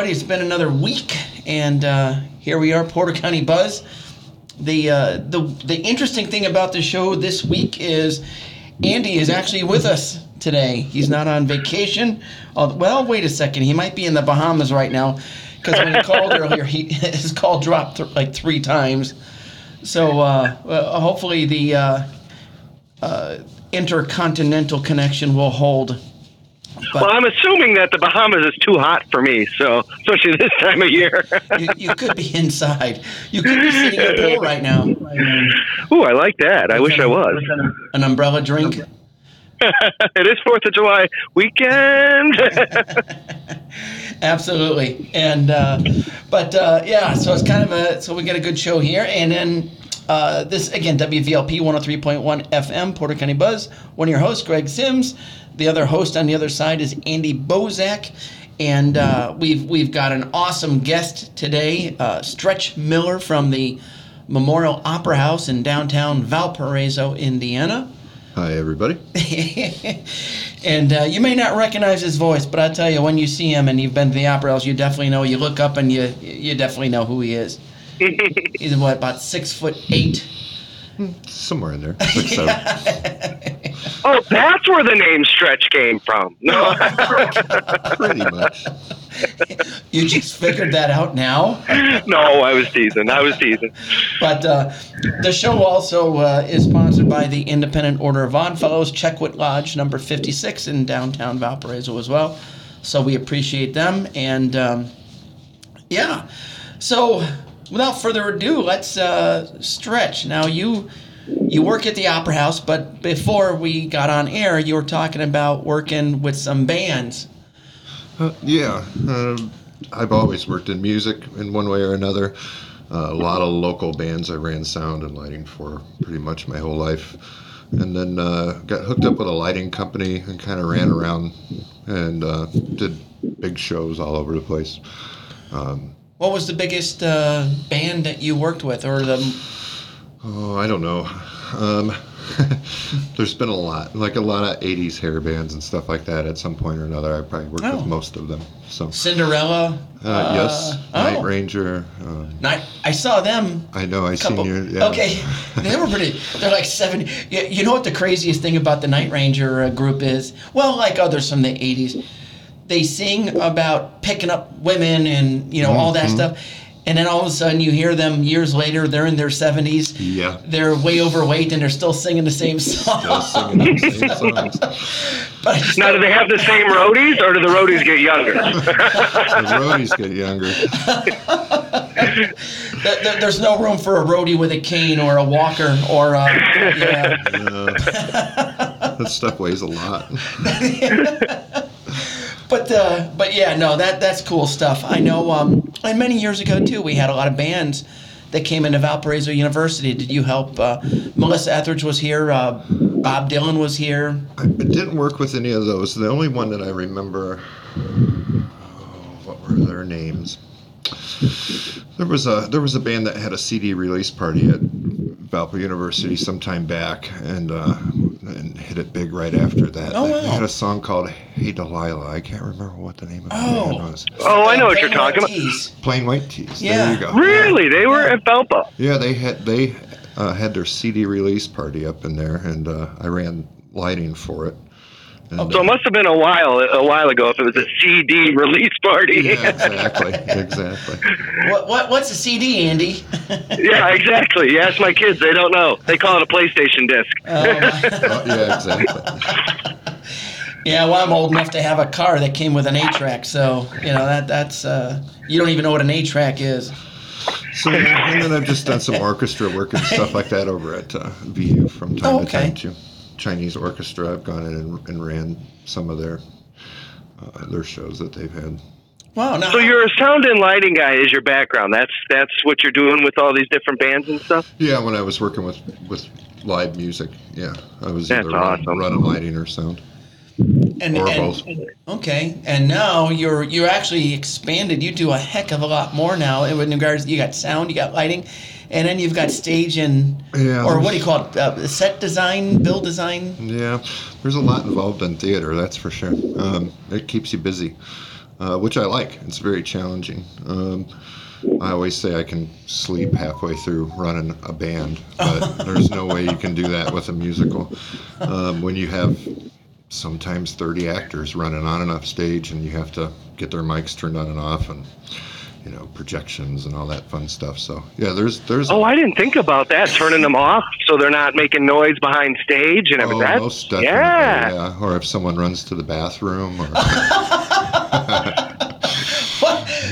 everybody. It's been another week, and uh, here we are, Porter County Buzz. The uh, the the interesting thing about the show this week is Andy is actually with us today. He's not on vacation. Oh, well, wait a second. He might be in the Bahamas right now because when he called earlier, he, his call dropped th- like three times. So uh, well, hopefully the uh, uh, intercontinental connection will hold. But Well, I'm assuming that the Bahamas is too hot for me, so especially this time of year. you, you could be inside. You could be sitting in a pool right now. Ooh, I like that. I wish I was. An umbrella drink. it is Fourth of July weekend. Absolutely. And uh, but uh, yeah, so it's kind of a so we get a good show here, and then uh, this again WVLP 103.1 FM Porter County Buzz. One of your hosts, Greg Sims. The other host on the other side is Andy Bozak. And uh, we've we've got an awesome guest today, uh, Stretch Miller from the Memorial Opera House in downtown Valparaiso, Indiana. Hi, everybody. and uh, you may not recognize his voice, but I tell you, when you see him and you've been to the opera house, you definitely know. You look up and you you definitely know who he is. He's what about six foot eight? Somewhere in there. Six, seven. oh, that's where the name Stretch came from. No, Pretty much. You just figured that out now. no, I was teasing. I was teasing. But uh, the show also uh, is sponsored by the Independent Order of Odd Fellows, Checkwood Lodge, number 56 in downtown Valparaiso as well. So we appreciate them. And um, yeah, so without further ado, let's uh, stretch. Now you you work at the Opera House, but before we got on air, you were talking about working with some bands. Uh, yeah. Um, I've always worked in music in one way or another. Uh, a lot of local bands I ran sound and lighting for pretty much my whole life. And then uh, got hooked up with a lighting company and kind of ran around and uh, did big shows all over the place. What was the biggest uh, band that you worked with, or the Oh, I don't know. Um, there's been a lot, like a lot of '80s hair bands and stuff like that. At some point or another, I probably worked Oh. with most of them. So, Cinderella? uh, yes, oh. Night Ranger. Um, Night. I saw them I know. I couple. seen your. Yeah. Okay, they were pretty. They're like seven. You, you know what the craziest thing about the Night Ranger uh, group is? Well, like others from the '80s, they sing about picking up women and you know all Mm-hmm. that stuff, and then all of a sudden you hear them years later. They're in their 70s. Yeah. They're way overweight and they're still singing the same song. Just singing the same songs. But I Now, do don't- they have the same roadies, or do the roadies get younger? The roadies get younger. th- th- there's no room for a roadie with a cane or a walker or uh, yeah. Uh, that stuff weighs a lot. But uh, but yeah, no, that that's cool stuff. I know. Um, and many years ago too, we had a lot of bands that came into Valparaiso University. Did you help? Uh, Melissa Etheridge was here. Uh, Bob Dylan was here. I didn't work with any of those. The only one that I remember, what were their names? There was a there was a band that had a CD release party at Valpo University sometime back, and uh, and hit it big right after that. Oh, they, wow. they had a song called "Hey Delilah." I can't remember what the name of the Oh. band was. Oh, I know what you're talking about. T's. Plain White T's. Yeah. There you go. Really? They were at Valpo. Yeah, they had they uh, had their CD release party up in there, and uh, I ran lighting for it. And, So it must have been a while a while ago if it was a CD release party. yeah, exactly, exactly. What, what what's a CD, Andy? yeah, exactly. You ask my kids, they don't know. They call it a PlayStation disc. Um, Oh, yeah, exactly. yeah, well, I'm old enough to have a car that came with an eight track, so you know that that's uh, you don't even know what an eight track is. So, and then I've just done some orchestra work and stuff like that over at uh, VU from time Oh, to time too. Chinese orchestra. I've gone in and, and ran some of their uh, their shows that they've had. Wow. Now, So you're a sound and lighting guy is your background. That's that's what you're doing with all these different bands and stuff. Yeah, when I was working with with live music, yeah, I was That's either run, awesome. running lighting or sound and, or and- both. Okay, and now you're you're actually expanded. You do a heck of a lot more now in regards. You got sound, you got lighting, and then you've got stage and Yeah, or what do you call it? Uh, set design, build design. Yeah, there's a lot involved in theater, that's for sure. Um, it keeps you busy. uh, which I like. It's very challenging. Um, I always say I can sleep halfway through running a band, but there's no way you can do that with a musical. Um, when you have sometimes 30 actors running on and off stage, and you have to get their mics turned on and off, and you know projections and all that fun stuff. So yeah, there's there's Oh, I didn't think about that. Turning them off so they're not making noise behind stage and Oh, everything. That's- most definitely. yeah. Yeah. Or if someone runs to the bathroom, or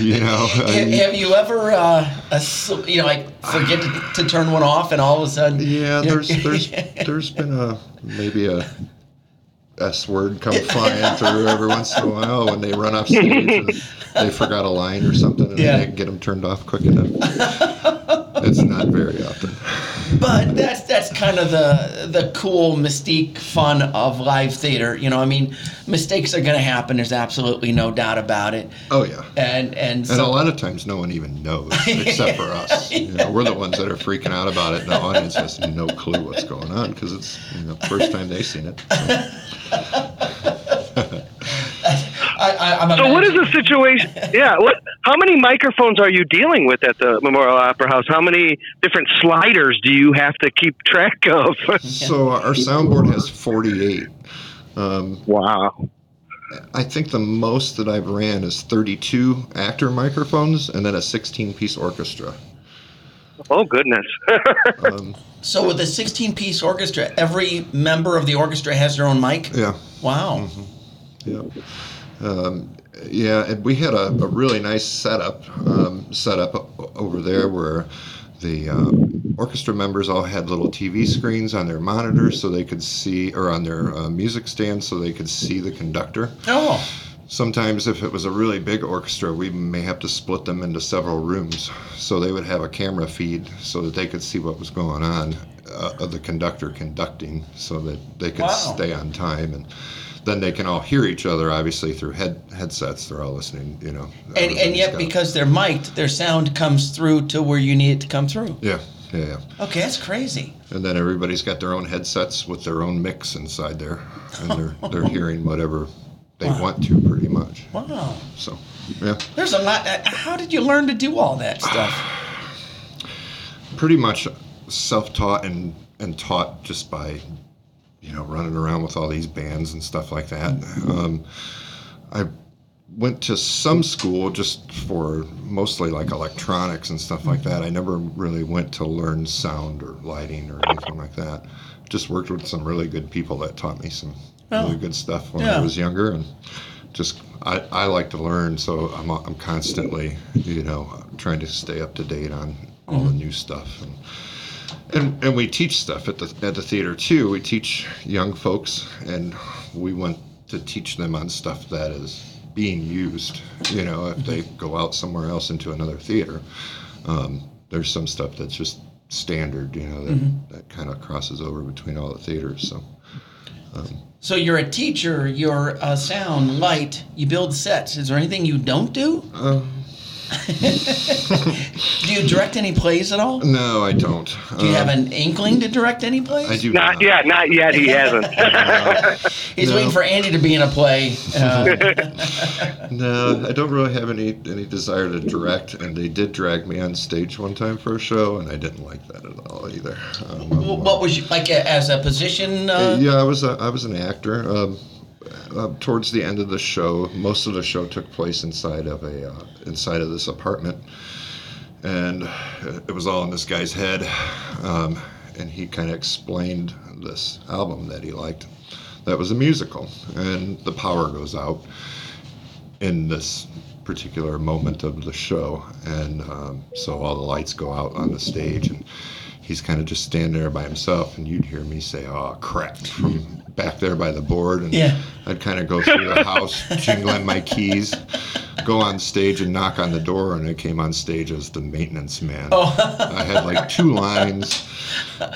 you know, I Have, mean, have you ever, uh, ass- you know, like forget to, to turn one off, and all of a sudden, yeah. There's there's there's been a maybe a S word come flying through every once in a while when they run off stage and they forgot a line or something and Yeah. they didn't get them turned off quick enough. it's not very often. But that's that's kind of the the cool mystique fun of live theater. You know, I mean, mistakes are going to happen. There's absolutely no doubt about it. Oh yeah. And and And a lot of times, no one even knows except for us. You know, we're the ones that are freaking out about it, and the audience has no clue what's going on because it's you know first time they've seen it. So. I, I, I'm So what is the situation? Yeah, what? How many microphones are you dealing with at the Memorial Opera House? How many different sliders do you have to keep track of? So our soundboard has 48. Um, wow. I think the most that I've ran is 32 actor microphones, and then a 16-piece orchestra. Oh goodness. Um, So with a 16 piece orchestra, every member of the orchestra has their own mic. yeah, Wow. yeah. Um, yeah, and we had a, a really nice setup um, set up over there where the um, orchestra members all had little TV screens on their monitors so they could see, or on their uh, music stand so they could see the conductor. Oh, Sometimes, if it was a really big orchestra, we may have to split them into several rooms. So they would have a camera feed so that they could see what was going on uh, of the conductor conducting so that they could Wow. stay on time. And then they can all hear each other, obviously, through head headsets. They're all listening, you know. and and yet got- because they're mic'd, their sound comes through to where you need it to come through. Yeah, yeah, yeah. Okay, that's crazy. And then everybody's got their own headsets with their own mix inside there. And they're, they're hearing whatever they want to, pretty much. Wow. So, yeah. There's a lot. uh, How did you learn to do all that stuff? pretty much self-taught and and taught just by you know running around with all these bands and stuff like that um, i went to some school just for mostly like electronics and stuff like that i never really went to learn sound or lighting or anything like that just worked with some really good people that taught me some Oh. really good stuff when Yeah. i was younger and just I, I like to learn so I'm, I'm constantly you know trying to stay up to date on all the new stuff and, and and we teach stuff at the at the theater too we teach young folks and we want to teach them on stuff that is being used you know if they go out somewhere else into another theater um, there's some stuff that's just standard you know that, that kind of crosses over between all the theaters so So you're a teacher. You're a sound, light. You build sets. Is there anything you don't do? um, Do you direct any plays at all? no i don't Do you Uh, have an inkling to direct any plays? i do Not yet. Not yet. He hasn't. He's No. waiting for Andy to be in a play. Uh, No, I don't really have any any desire to direct, and they did drag me on stage one time for a show, and I didn't like that at all either. Um, wh- what was you like a, as a position? Uh, yeah, I was a, I was an actor. Um, uh, towards the end of the show, most of the show took place inside of a uh, inside of this apartment, and it was all in this guy's head, um, and he kind of explained this album that he liked. That was a musical, and the power goes out in this particular moment of the show, and um, so all the lights go out on the stage, and he's kind of just standing there by himself, and you'd hear me say, "Oh crap!" from back there by the board, and Yeah. I'd kind of go through the house, jingling my keys, go on stage and knock on the door, and I came on stage as the maintenance man. Oh. I had like two lines.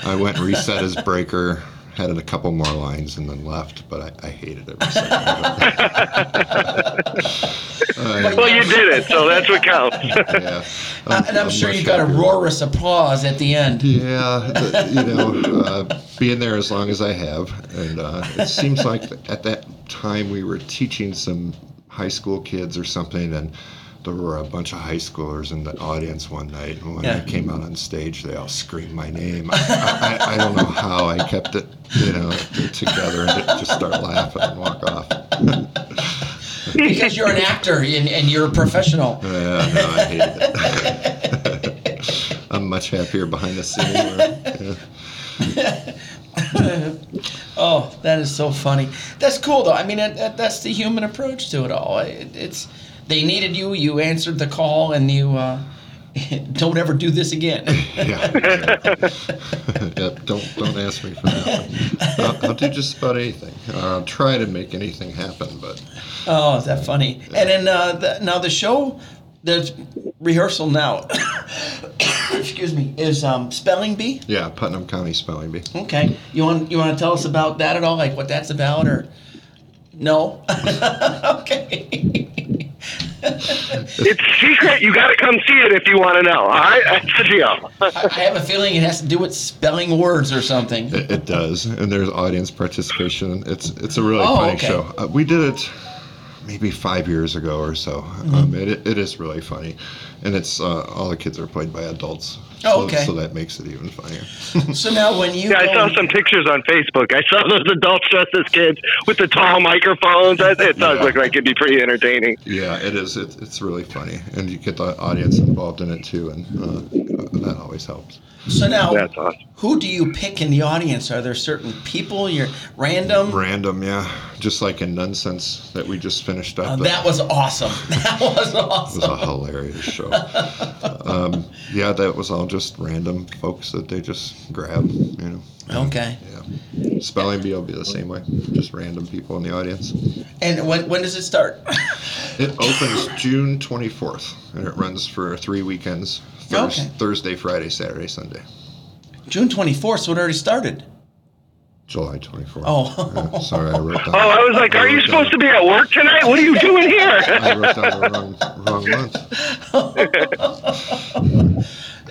I went and reset his breaker. Had a couple more lines and then left, but I, I hated every second of it. I- well, you did it, so that's what counts. yeah. Uh, and I'm, I'm sure you got a happier. roarous applause at the end. Yeah, the, you know, uh, being there as long as I have, and uh, it seems like at that time we were teaching some high school kids or something, and there were a bunch of high schoolers in the audience one night. And when Yeah. I came out on stage, they all screamed my name. I, I, I don't know how I kept it, you know, together and just start laughing and walk off. Because you're an actor and, and you're a professional. Yeah, no, I hated it. I'm much happier behind the scene. Yeah. Oh, that is so funny. That's cool, though. I mean, that, that, that's the human approach to it all. It, it's they needed you, you answered the call, and you uh, don't ever do this again. Yeah. yeah, don't don't ask me for that. I'll, I'll do just about anything. I'll try to make anything happen, but oh, is that funny? And then uh, the, now the show, the rehearsal now. excuse me, is um, spelling bee. yeah, Putnam County Spelling Bee. Okay, you want you want to tell us about that at all? Like what that's about, or no? okay. It's secret. You got to come see it if you want to know. All right, that's the deal. I, I have a feeling it has to do with spelling words or something. It, it does, and there's audience participation. It's it's a really Oh, funny okay. show. Uh, we did it maybe five years ago or so. Mm-hmm. Um, it, it is really funny, and it's uh, all the kids are played by adults. Oh, so, okay. So that makes it even funnier. So now when you Yeah, I saw and- some pictures on Facebook. I saw those adults dressed as kids with the tall microphones. It it does Yeah. look like it'd be pretty entertaining. yeah, it is. It, it's really funny, and you get the audience involved in it too, and uh, that always helps. So now, That's awesome. who do you pick in the audience? Are there certain people? You're random. Random, yeah, just like in Nunsense that we just finished up. Uh, that was awesome. That was awesome. it was a hilarious show. um, yeah, that was all just random folks that they just grab, you know. Okay. Yeah. Spelling bee will be the same way, just random people in the audience. And when when does it start? It opens June 24th, and it runs for three weekends Thurs- Okay. Thursday, Friday, Saturday, Sunday. June 24th, so it already started. July 24th. Oh. Yeah, sorry, I wrote down. Oh, I was like, I "Are you wrote supposed to be at work tonight? What are you doing here?" I wrote down the wrong, wrong month.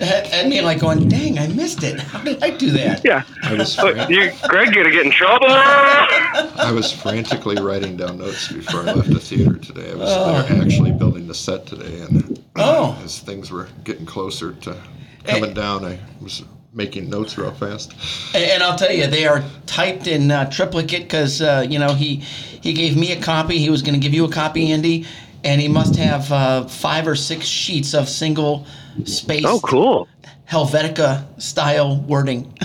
I mean, like going, dang, I missed it. How did I do that? yeah. I was, Look, fran- you, Greg, gonna get in trouble. I was frantically writing down notes before I left the theater today. I was there actually building the set today, and Oh. as things were getting closer to coming Hey. down, I was making notes real fast. And, and I'll tell you, they are typed in uh, triplicate because uh, you know he he gave me a copy. He was going to give you a copy, Andy, and he must have uh, five or six sheets of single space Oh, cool. Helvetica style wording.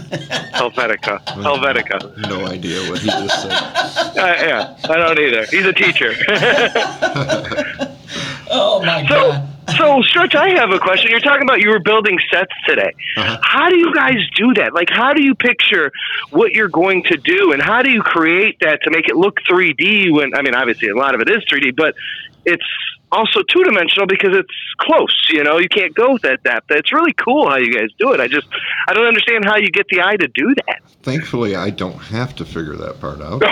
Helvetica. Helvetica. No idea what he just said. Uh, yeah, I don't either. He's a teacher. oh my So, god! so Stretch, I have a question. You're talking about you were building sets today. Uh-huh. How do you guys do that? Like, how do you picture what you're going to do, and how do you create that to make it look 3D? When I mean, obviously, a lot of it is 3D, but it's also two dimensional because it's close. You know, you can't go that depth. It's really cool how you guys do it. I just, I don't understand how you get the eye to do that. Thankfully, I don't have to figure that part out.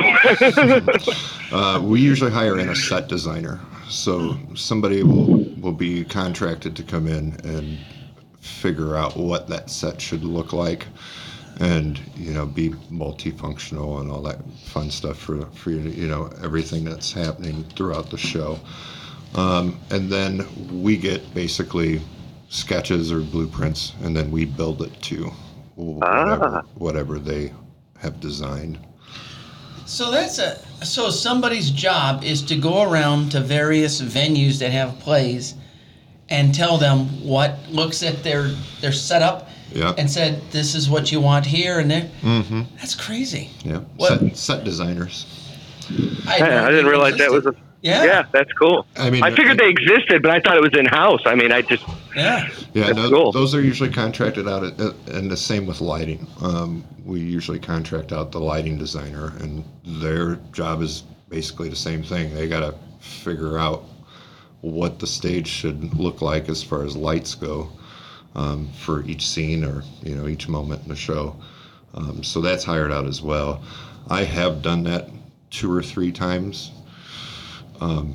uh, we usually hire in a set designer, so somebody will will be contracted to come in and figure out what that set should look like, and you know be multifunctional and all that fun stuff for for you you know everything that's happening throughout the show. Um, and then we get basically sketches or blueprints, and then we build it to whatever, whatever they have designed. So that's a so somebody's job is to go around to various venues that have plays and tell them what looks at their their setup Yeah. and said this is what you want here and there. Mm-hmm. That's crazy. Yeah. What- Set, set designers. I, Yeah, I didn't realize that was a. yeah Yeah, that's cool. I mean, I figured they existed, but I thought it was in house. I mean, I just yeah. Yeah, That's no, cool. those are usually contracted out, at, and the same with lighting. Um, we usually contract out the lighting designer, and their job is basically the same thing. They got to figure out what the stage should look like as far as lights go um, for each scene or you know each moment in the show. Um, so that's hired out as well. I have done that two or three times. Um,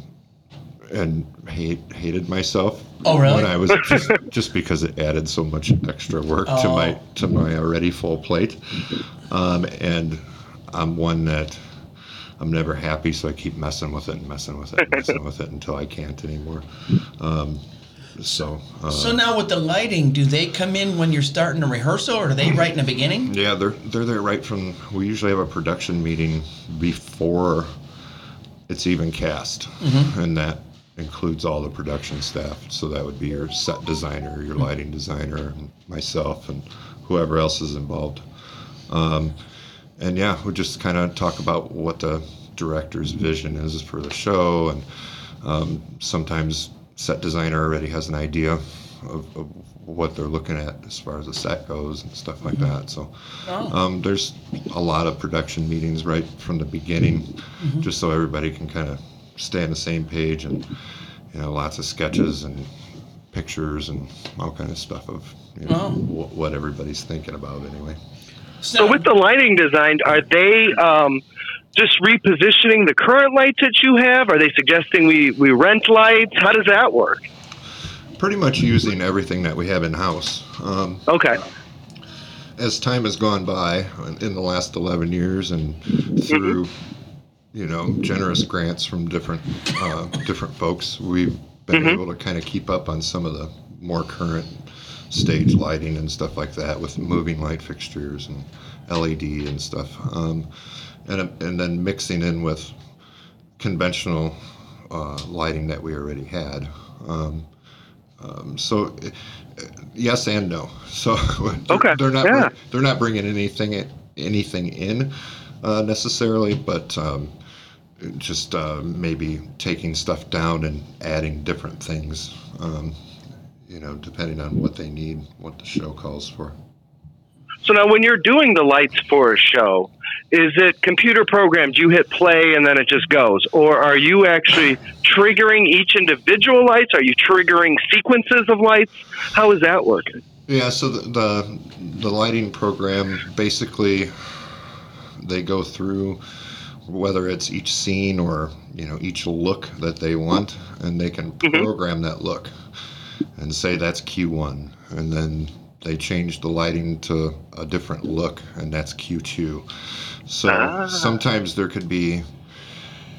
and hate, hated myself Oh, really? when I was just just because it added so much extra work to my Oh. to my already full plate. Um, and I'm one that I'm never happy, so I keep messing with it and messing with it and messing with it until I can't anymore. Um, so, uh, So now with the lighting, do they come in when you're starting a rehearsal, or are they right in the beginning? yeah, they're they're there right from. We usually have a production meeting before it's even cast, and that includes all the production staff. So that would be your set designer, your lighting designer, and myself, and whoever else is involved. Um, and yeah, we'll just kind of talk about what the director's vision is for the show, and um, sometimes set designer already has an idea of, of what they're looking at as far as the set goes and stuff like that. So Oh. um, there's a lot of production meetings right from the beginning, just so everybody can kind of stay on the same page, and you know, lots of sketches and pictures and all kind of stuff of you know, Oh. wh- what everybody's thinking about anyway. So with the lighting design, are they um, just repositioning the current lights that you have? Are they suggesting we, we rent lights? How does that work? Pretty much using everything that we have in house. Um, Okay. as time has gone by in the last 11 years and through you know generous grants from different uh, different folks we've been able to kind of keep up on some of the more current stage lighting and stuff like that with moving light fixtures and led and stuff um, and, and then mixing in with conventional uh, lighting that we already had um, um, so uh, yes and no. So they're, Okay, they're not yeah. they're not bringing anything anything in uh, necessarily, but um, just uh, maybe taking stuff down and adding different things. Um, you know, depending on what they need, what the show calls for. So now, when you're doing the lights for a show, is it computer programmed? You hit play and then it just goes, or are you actually triggering each individual lights? Are you triggering sequences of lights? How is that working? Yeah, so the, the the lighting program basically they go through whether it's each scene or you know each look that they want, and they can mm-hmm. program that look and say that's Q1, and then they change the lighting to a different look, and that's Q2. So Ah. sometimes there could be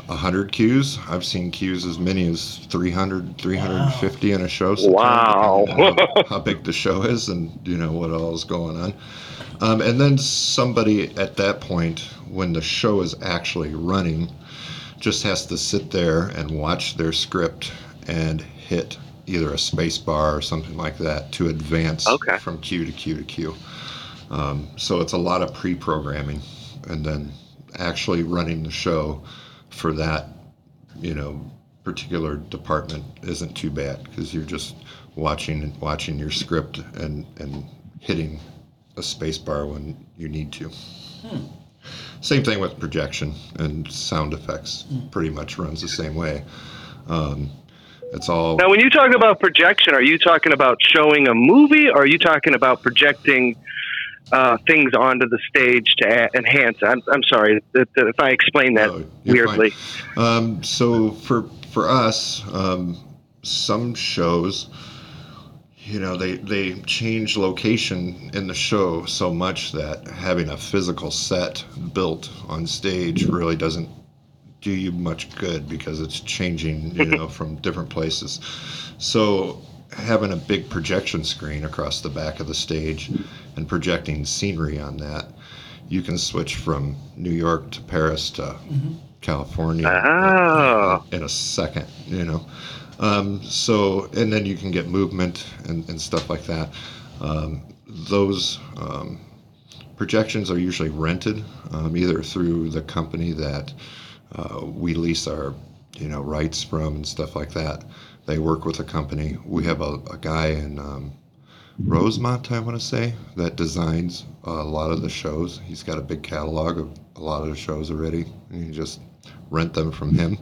100 cues. I've seen cues as many as 300, 350 in a show. Wow. how, how big the show is and, you know, what all is going on. Um, and then somebody at that point, when the show is actually running, just has to sit there and watch their script and hit either a space bar or something like that to advance Okay. from cue to cue to cue. Um, so it's a lot of pre-programming, and then actually running the show for that, you know, particular department isn't too bad because you're just watching watching your script and and hitting a space bar when you need to. Same thing with projection and sound effects. Pretty much runs the same way. Um, it's all Now, when you talk about projection, are you talking about showing a movie, or are you talking about projecting uh, things onto the stage to a- enhance? I'm, I'm sorry if I explain that Oh, weirdly. Um, so for for us, um, some shows, you know, they they change location in the show so much that having a physical set built on stage really doesn't do you much good because it's changing, you know, from different places. So having a big projection screen across the back of the stage and projecting scenery on that, you can switch from New York to Paris to California Oh. in a second, you know. Um, so, and then you can get movement and, and stuff like that. Um, those um, projections are usually rented, um, either through the company that uh, we lease our, you know, rights from and stuff like that. They work with a company. We have a, a guy in um, Rosemont, I want to say, that designs a lot of the shows. He's got a big catalog of a lot of the shows already, and you just rent them from him.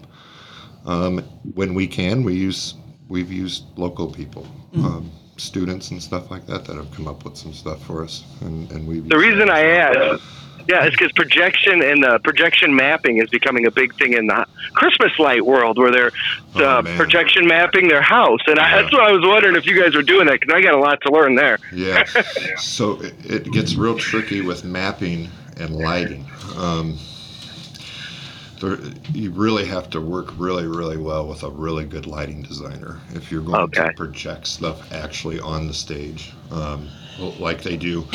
Um, when we can, we use we've used local people, um, students and stuff like that that have come up with some stuff for us, and, and we've. The reason I asked, yeah, it's because projection and uh, projection mapping is becoming a big thing in the Christmas light world, where they're uh, Oh, projection mapping their house, and I, that's what I was wondering if you guys were doing that because I got a lot to learn there. Yeah. so it, it gets real tricky with mapping and lighting. Um, there, you really have to work really, really well with a really good lighting designer if you're going Okay. to project stuff actually on the stage, um, like they do,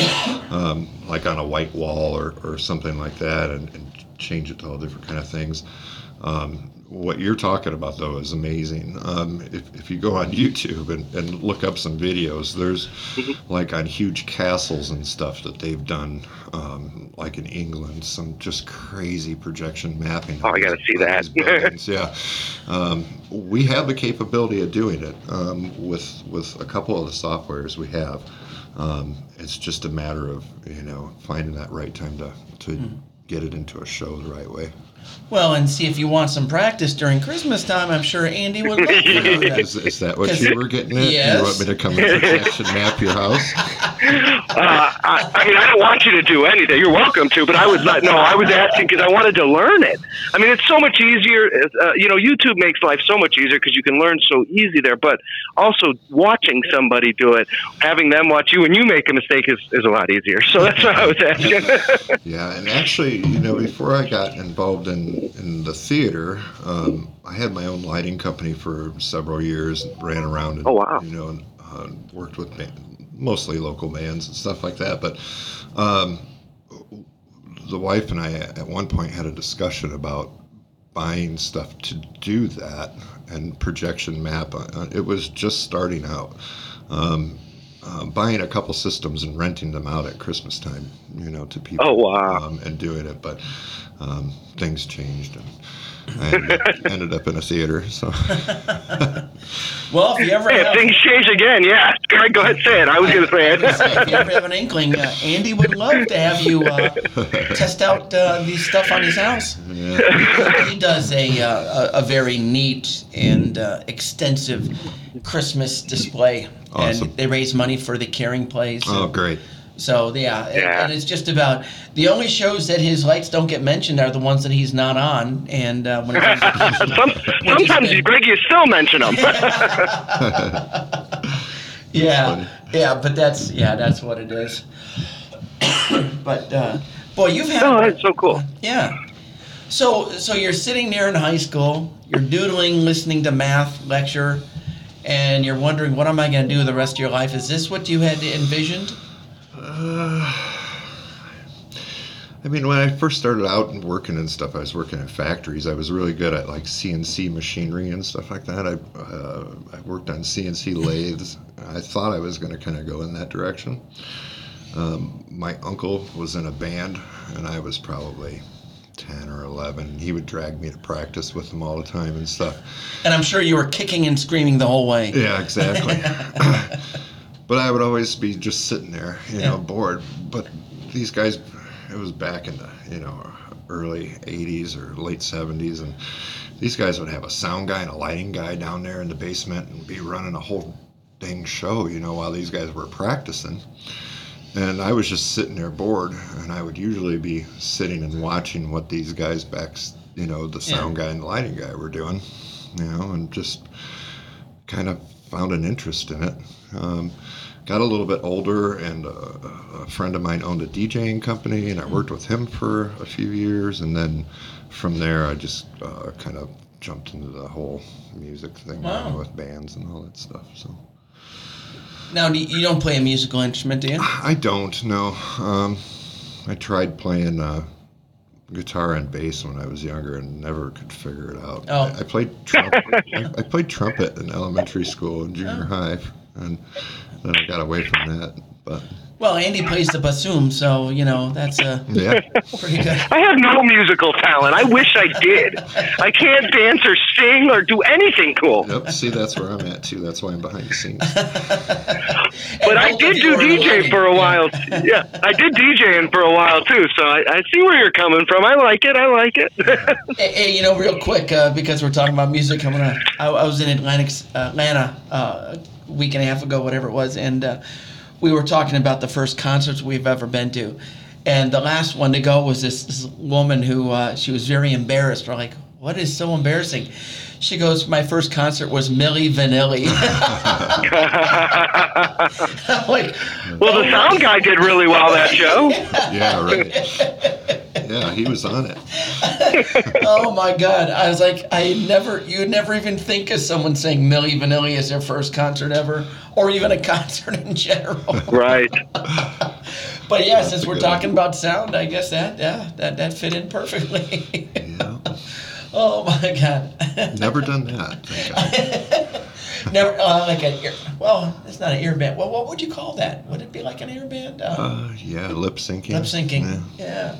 um, like on a white wall or, or something like that, and, and change it to all different kind of things. Um, what you're talking about though is amazing. Um, if, if you go on YouTube and, and look up some videos, there's like on huge castles and stuff that they've done, um, like in England, some just crazy projection mapping. Oh, I gotta see that. Yeah, um, we have the capability of doing it um, with with a couple of the softwares we have. Um, it's just a matter of you know finding that right time to to Hmm. get it into a show the right way. Well, and see if you want some practice during Christmas time. I'm sure Andy would love to do that. Is, is that what you were getting at? Yes. You want me to come and projection map your house? Uh, I, I mean, I don't want you to do anything. You're welcome to, but I was not. No, I was asking because I wanted to learn it. I mean, it's so much easier. Uh, you know, YouTube makes life so much easier because you can learn so easy there. But also, watching somebody do it, having them watch you, and you make a mistake is, is a lot easier. So that's what I was asking. Yeah, and actually, you know, before I got involved in, in the theater, um, I had my own lighting company for several years. Ran around and Oh, wow. you know, and uh, worked with mostly local bands and stuff like that. But um, the wife and I at one point had a discussion about buying stuff to do that and projection map. Uh, It was just starting out. Um, uh, buying a couple systems and renting them out at Christmas time, you know, to people Oh, wow. um, and doing it. But um, things changed, and I ended, ended up in a theater. So Well, if you ever Hey, if things change again, yeah. Go ahead, go ahead, say it. I was going to say it. if it. you ever have an inkling, uh, Andy would love to have you uh, test out uh, the stuff on his house. yeah, He does a, uh, a, a very neat and uh, extensive Christmas display. Awesome. And they raise money for the Caring Place. oh great. So yeah, and- Yeah. and it's just about the only shows that his lights don't get mentioned are the ones that he's not on, and uh, when Some, sometimes, Greg, you still mention them. yeah, yeah, but that's yeah, that's what it is. but uh, boy, you've had oh, that's so cool. yeah. So so you're sitting there in high school, you're doodling, listening to math lecture, and you're wondering what am I going to do the rest of your life? Is this what you had envisioned? I mean, when I first started out and working and stuff, I was working in factories. I was really good at like CNC machinery and stuff like that. I uh, I worked on CNC lathes. I thought I was going to kind of go in that direction. Um, my uncle was in a band, and I was probably ten or eleven. He would drag me to practice with him all the time and stuff. And I'm sure you were kicking and screaming the whole way. Yeah, exactly. but I would always be just sitting there, you know, Yeah. bored. But these guys, it was back in the, you know, early 80s or late 70s. And these guys would have a sound guy and a lighting guy down there in the basement and be running a whole dang show, you know, while these guys were practicing. And I was just sitting there bored, and I would usually be sitting and watching what these guys back, you know, the sound guy and the lighting guy were doing, you know, and just kind of found an interest in it. Um, got a little bit older, and a, a friend of mine owned a DJing company, and I worked with him for a few years. And then from there, I just uh, kind of jumped into the whole music thing Wow. with bands and all that stuff. So Now, do you you don't play a musical instrument, do you? I don't No, Um, I tried playing uh, guitar and bass when I was younger and never could figure it out. Oh. I, I played trumpet. I, I played trumpet in elementary school and junior Oh. high, and then I got away from that. But Well, Andy plays the bassoon, so you know that's uh, yeah, pretty good. I have no musical talent. I wish I did. I can't dance or sing or do anything cool. yep. See, that's where I'm at too. That's why I'm behind the scenes. But I did do DJ for a while. Yeah, I did DJing for a while too. So I, I see where you're coming from. I like it. I like it. Hey, hey, you know, real quick, uh, because we're talking about music, I'm. I, I was in Atlantic, uh, Atlanta uh, a week and a half ago, whatever it was, and uh, we were talking about the first concerts we've ever been to, and the last one to go was this, this woman who uh, she was very embarrassed. We're like, what is so embarrassing? She goes, my first concert was Milli Vanilli. Like, well, the "Oh sound guy did really well that show. Yeah, right. Yeah, he was on it. oh my god! I was like, I never, you would never even think of someone saying Milli Vanilli as their first concert ever, or even a concert in general. Right. But yeah, since we're good talking about sound, I guess that yeah, that that fit in perfectly. Yeah, oh my god! never done that. Thank God. Never uh, like an ear. Well, it's not an ear band. Well, what would you call that? Would it be like an ear band? Uh, Uh, yeah, lip syncing. lip syncing. Yeah. Yeah.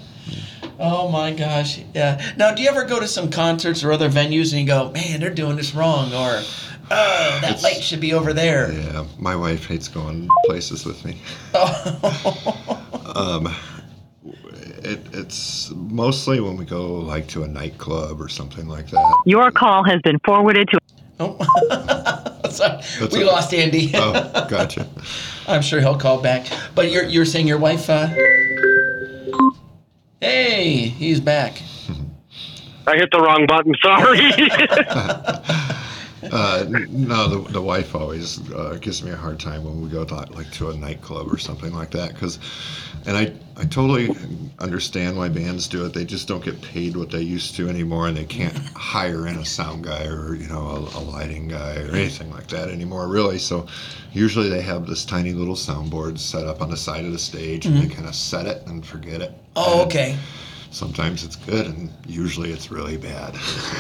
Oh my gosh. Yeah. Now, do you ever go to some concerts or other venues and you go, man, they're doing this wrong, or oh, that It's- light should be over there. Yeah, my wife hates going places with me. Oh. Um, it, it's mostly when we go like to a nightclub or something like that. Your call has been forwarded to oh. Sorry. That's we okay. lost Andy. Oh, gotcha. I'm sure he'll call back. But you're you're saying your wife? Uh... Hey, he's back. I hit the wrong button. Sorry. Uh, no, the, the wife always uh, gives me a hard time when we go to like to a nightclub or something like that. Because, and I I totally understand why bands do it. They just don't get paid what they used to anymore, and they can't hire in a sound guy or you know a, a lighting guy or anything like that anymore, really. So, usually they have this tiny little soundboard set up on the side of the stage, and they kind of set it and forget it. Oh, And okay. Sometimes it's good, and usually it's really bad.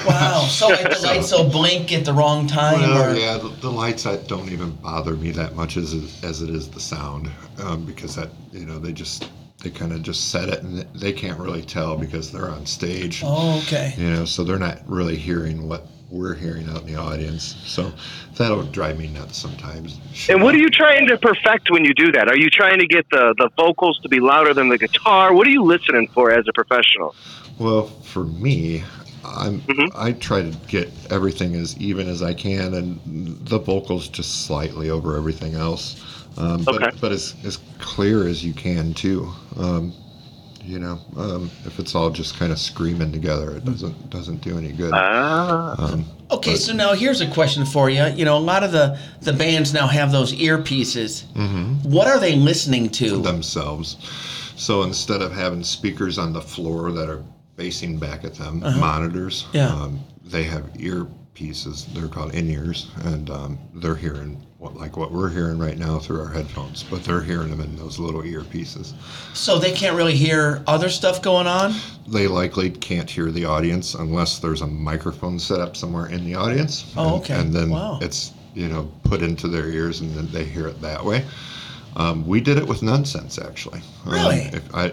Wow. So like the lights will blink at the wrong time, Well, or yeah, the, the lights that don't even bother me that much as as it is the sound, um, because that you know they just they kind of just set it and they can't really tell because they're on stage, oh, okay. you know, so they're not really hearing what we're hearing out in the audience. So that'll drive me nuts sometimes. and what are you trying to perfect when you do that? Are you trying to get the, the vocals to be louder than the guitar? What are you listening for as a professional? Well, for me, I'm Mhm. I try to get everything as even as I can, and the vocals just slightly over everything else. Um, but Okay. but as as clear as you can too. Um, you know, um, if it's all just kind of screaming together, it doesn't doesn't do any good. Ah. Um, Okay, But- so now here's a question for you. You know, a lot of the the bands now have those earpieces. mhm. What are they listening to? themselves. So instead of having speakers on the floor that are facing back at them, monitors, Uh-huh. Yeah. um, they have earpieces. They're called in ears, and um, they're hearing what like what we're hearing right now through our headphones, but they're hearing them in those little earpieces. So they can't really hear other stuff going on. They likely can't hear the audience unless there's a microphone set up somewhere in the audience. Oh, and, okay. And then Wow. it's you know put into their ears, and then they hear it that way. Um, we did it with Nunsense, actually. Um, Really? if, I,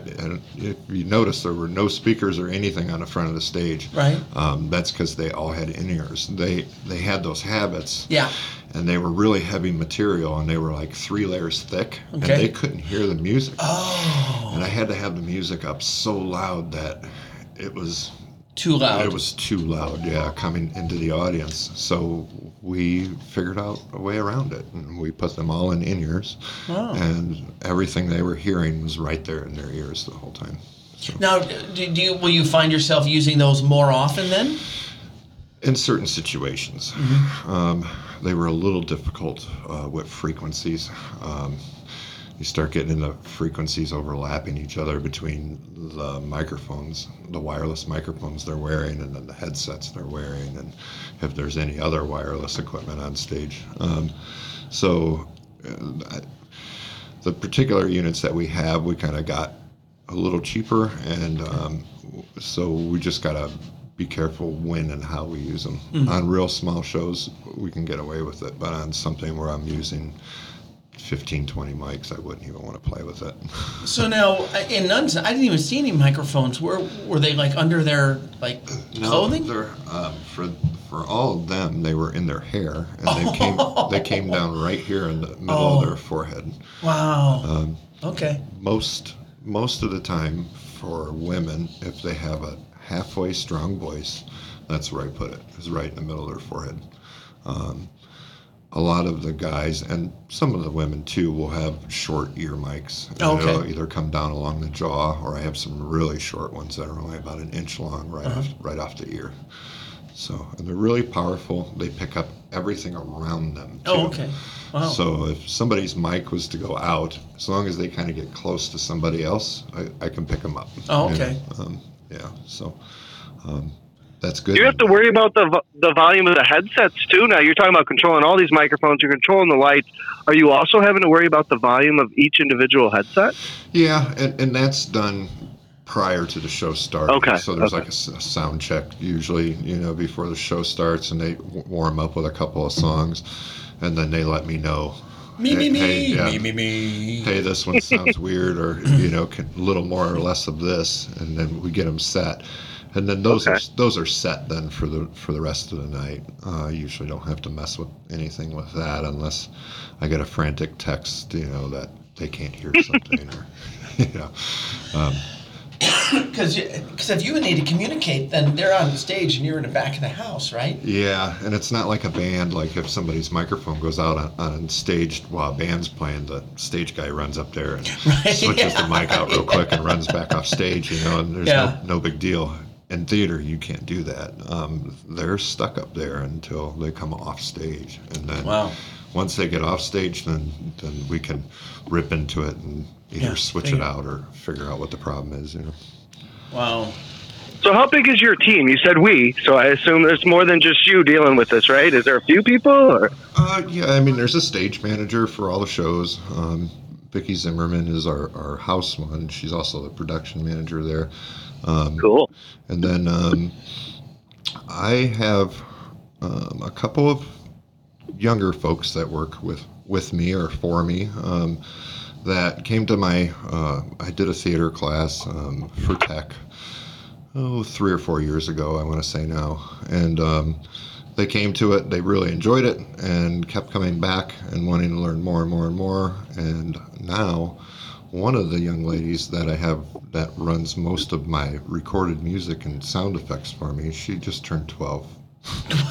if you notice, there were no speakers or anything on the front of the stage. Right. Um, that's because they all had in ears. They they had those habits. Yeah. And they were really heavy material, and they were like three layers thick, Okay. and they couldn't hear the music. Oh, And I had to have the music up so loud that it was too loud. it was too loud, yeah, coming into the audience. So we figured out a way around it, and we put them all in in ears, Oh. and everything they were hearing was right there in their ears the whole time. So Now, do, do you will you find yourself using those more often then? in certain situations, um, they were a little difficult uh, with frequencies. Um, you start getting the frequencies overlapping each other between the microphones, the wireless microphones they're wearing, and then the headsets they're wearing, and if there's any other wireless equipment on stage. Um, so, uh, the particular units that we have, we kind of got a little cheaper, and um, so we just got to be careful when and how we use them. On real small shows, we can get away with it, but on something where I'm using 15, 20 mics, I wouldn't even want to play with it. So now in nuns, I didn't even see any microphones. Were were they like under their like clothing? they're, um, for for all of them, they were in their hair, and they came they came down right here in the middle Oh. of their forehead. Wow. Um, okay. most most of the time for women, if they have a halfway strong voice, that's where I put it. it. Is right in the middle of their forehead. Um, a lot of the guys and some of the women too will have short ear mics. And Okay. It'll either come down along the jaw, or I have some really short ones that are only about an inch long, right off right off the ear. So and they're really powerful. They pick up everything around them. Oh, okay. Wow. So if somebody's mic was to go out, as long as they kind of get close to somebody else, I, I can pick them up. Oh, you know. okay. Um, yeah. So um, that's good. You have to worry about the the volume of the headsets too? Now you're talking about controlling all these microphones. You're controlling the lights. Are you also having to worry about the volume of each individual headset? Yeah, and, and that's done prior to the show starting. Okay, So there's okay. like a sound check usually, you know, before the show starts, and they w- warm up with a couple of songs, and then they let me know. me, me, hey, me, hey, yeah. me, me, me. Hey, this one sounds weird, or you know, a little more or less of this, and then we get them set, and then those are those are set then for the for the rest of the night. Uh, I usually don't have to mess with anything with that unless I get a frantic text, you know, that they can't hear something, or you know. Um, Because if you need to communicate, then they're on the stage and you're in the back of the house, right? Yeah, and it's not like a band. Like if somebody's microphone goes out on, on stage while a band's playing, the stage guy runs up there and Right, switches yeah. the mic out real quick and runs back off stage. You know, and there's Yeah. no, no big deal. In theater, you can't do that. Um, they're stuck up there until they come off stage, and then Wow. once they get off stage, then then we can rip into it and either Yeah, switch it out or figure out what the problem is. You know. Wow. So how big is your team? You said we, so I assume there's more than just you dealing with this, right? Is there a few people? Or? Uh, yeah, I mean, there's a stage manager for all the shows. Um, Vicki Zimmerman is our, our house one. She's also the production manager there. Um, Cool. And then um, I have um, a couple of younger folks that work with, with me or for me um, that came to my, uh, I did a theater class um, for tech, oh, three or four years ago, I want to say now. And um, they came to it, they really enjoyed it, and kept coming back and wanting to learn more and more and more. And now, one of the young ladies that I have that runs most of my recorded music and sound effects for me, she just turned 12.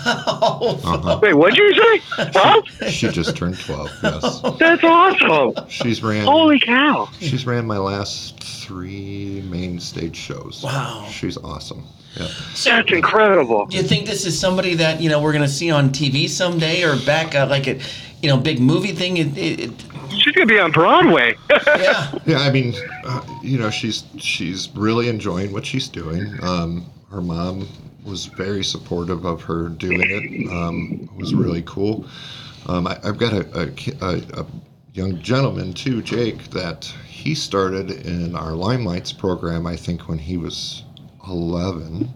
Uh-huh. Wait, what'd you say? Well, She just turned 12, yes. that's awesome. She's ran Holy cow. she's ran my last three main stage shows. Wow. She's awesome. Yeah. That's incredible. Do you think this is somebody that you know we're going to see on TV someday, or back uh, like a, you know, big movie thing? It, it, it, She's gonna be on Broadway. yeah. Yeah, I mean, uh, you know, she's she's really enjoying what she's doing. Um, her mom was very supportive of her doing it. Um, it was really cool. Um, I, I've got a, a, a, a young gentleman too, Jake, that he started in our Limelights program. I think when he was 11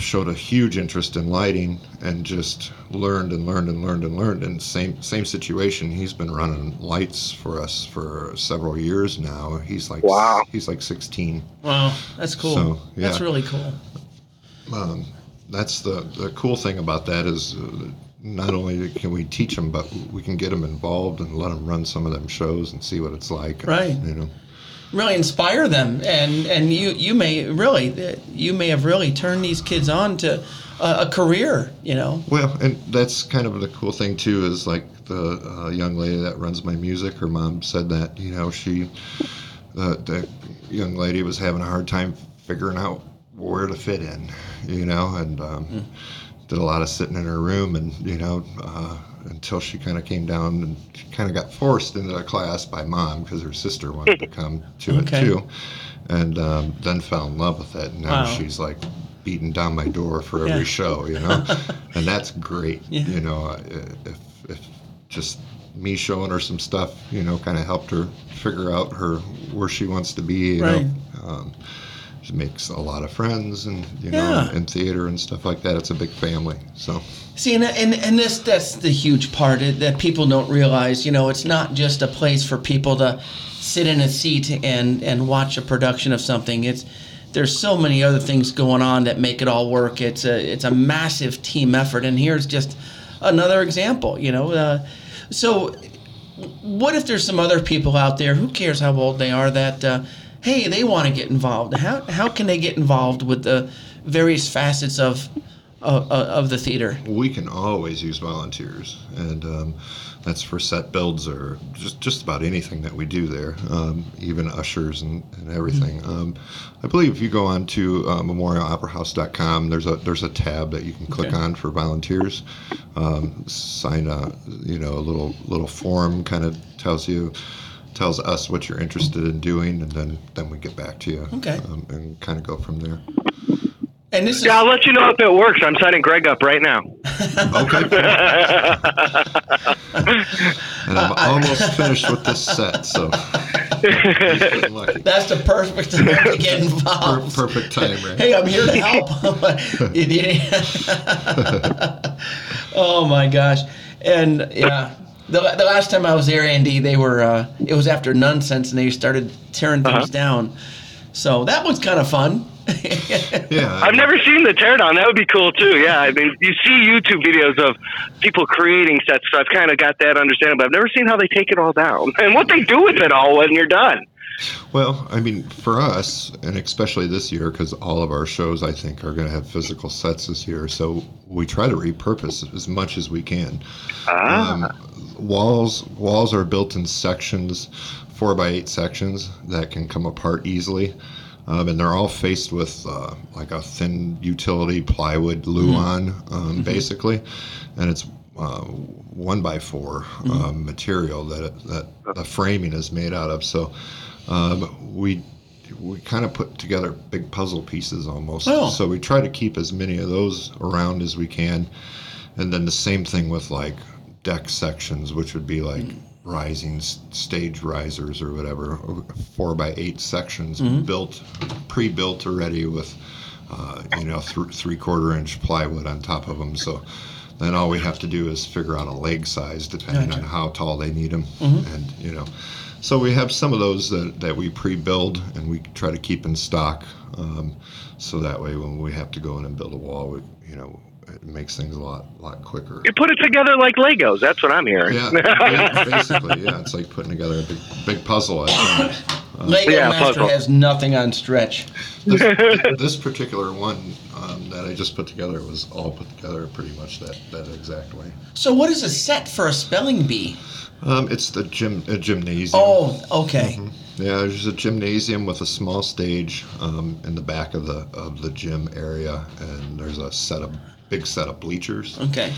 showed a huge interest in lighting and just learned and learned and learned and learned and same same situation he's been running lights for us for several years now he's like Wow. he's like 16 Wow, that's cool. So, That's really cool. um, that's the the cool thing about that is uh, not only can we teach them but we can get them involved and let them run some of them shows and see what it's like Right. you know Really inspire them, and and you you may really you may have really turned these kids on to a, a career. You know. Well, and that's kind of the cool thing too is like the uh, young lady that runs my music. Her mom said that you know she, the the young lady was having a hard time figuring out where to fit in, you know, and um, did a lot of sitting in her room, and you know, uh, until she kind of came down and she kind of got forced into the class by mom because her sister wanted to come to Okay. it too, and um, then fell in love with it. And now Wow. she's like beating down my door for every Yeah. show, you know, and that's great. Yeah. You know, uh, if if just me showing her some stuff, you know, kind of helped her figure out her where she wants to be. You Right. know, um, she makes a lot of friends, and you Yeah. know, in theater and stuff like that. It's a big family. So See, and, and and this that's the huge part that people don't realize. You know, it's not just a place for people to sit in a seat and and watch a production of something. It's there's so many other things going on that make it all work. It's a it's a massive team effort, and here's just another example. You know, uh, so what if there's some other people out there? Who cares how old they are? That uh, hey, they want to get involved. How how can they get involved with the various facets of of, of the theater. we can always use volunteers, and um, that's for set builds or just just about anything that we do there, um, even ushers and, and everything. Um, I believe if you go on to uh, memorialoperahouse.com, there's a there's a tab that you can click Okay. on for volunteers. Um, sign a you know a little little form, kind of tells you tells us what you're interested in doing, and then then we get back to you Okay. um, and kind of go from there. And this is Yeah, I'll let you know if it works. I'm signing Greg up right now. Okay. and I'm almost finished with this set, so he's getting lucky. that's the perfect time to get Per- involved. perfect time, right? Hey, I'm here to help. Oh my gosh. And yeah, the, the last time I was there, Andy, they were, uh, it was after Nunsense and they started tearing things Uh-huh. down. So that was kind of fun. Yeah, I've never seen the teardown. That would be cool too. Yeah, I mean, you see YouTube videos of people creating sets, so I've kind of got that understanding. But I've never seen how they take it all down and what they do with it all when you're done. Well, I mean, for us, and especially this year, because all of our shows, I think, are going to have physical sets this year. So we try to repurpose as much as we can. Ah, Um, walls walls are built in sections, four by eight sections that can come apart easily, um, and they're all faced with uh, like a thin utility plywood luan, um, basically, and it's uh, one by 4 um, material that it, that the framing is made out of. So um, we we kind of put together big puzzle pieces almost. Oh. So we try to keep as many of those around as we can. And then the same thing with like deck sections, which would be like rising stage risers or whatever, four by eight sections built, pre-built already with, uh, you know, th- three quarter inch plywood on top of them. So then all we have to do is figure out a leg size depending on how tall they need them, and you know. So we have some of those that, that we pre-build and we try to keep in stock, um, so that way when we have to go in and build a wall, we, you know, it makes things a lot lot quicker. you put it together like Legos. That's what I'm hearing. Yeah, ba- basically, yeah, it's like putting together a big big puzzle. At times. Lego Yeah, Master puzzle. has nothing on stretch. This, this particular one um, that I just put together was all put together pretty much that, that exact way. So what is a set for a spelling bee? Um, it's the gym a gymnasium. Oh, okay. Yeah, there's a gymnasium with a small stage um, in the back of the of the gym area, and there's a set of big set of bleachers, Okay.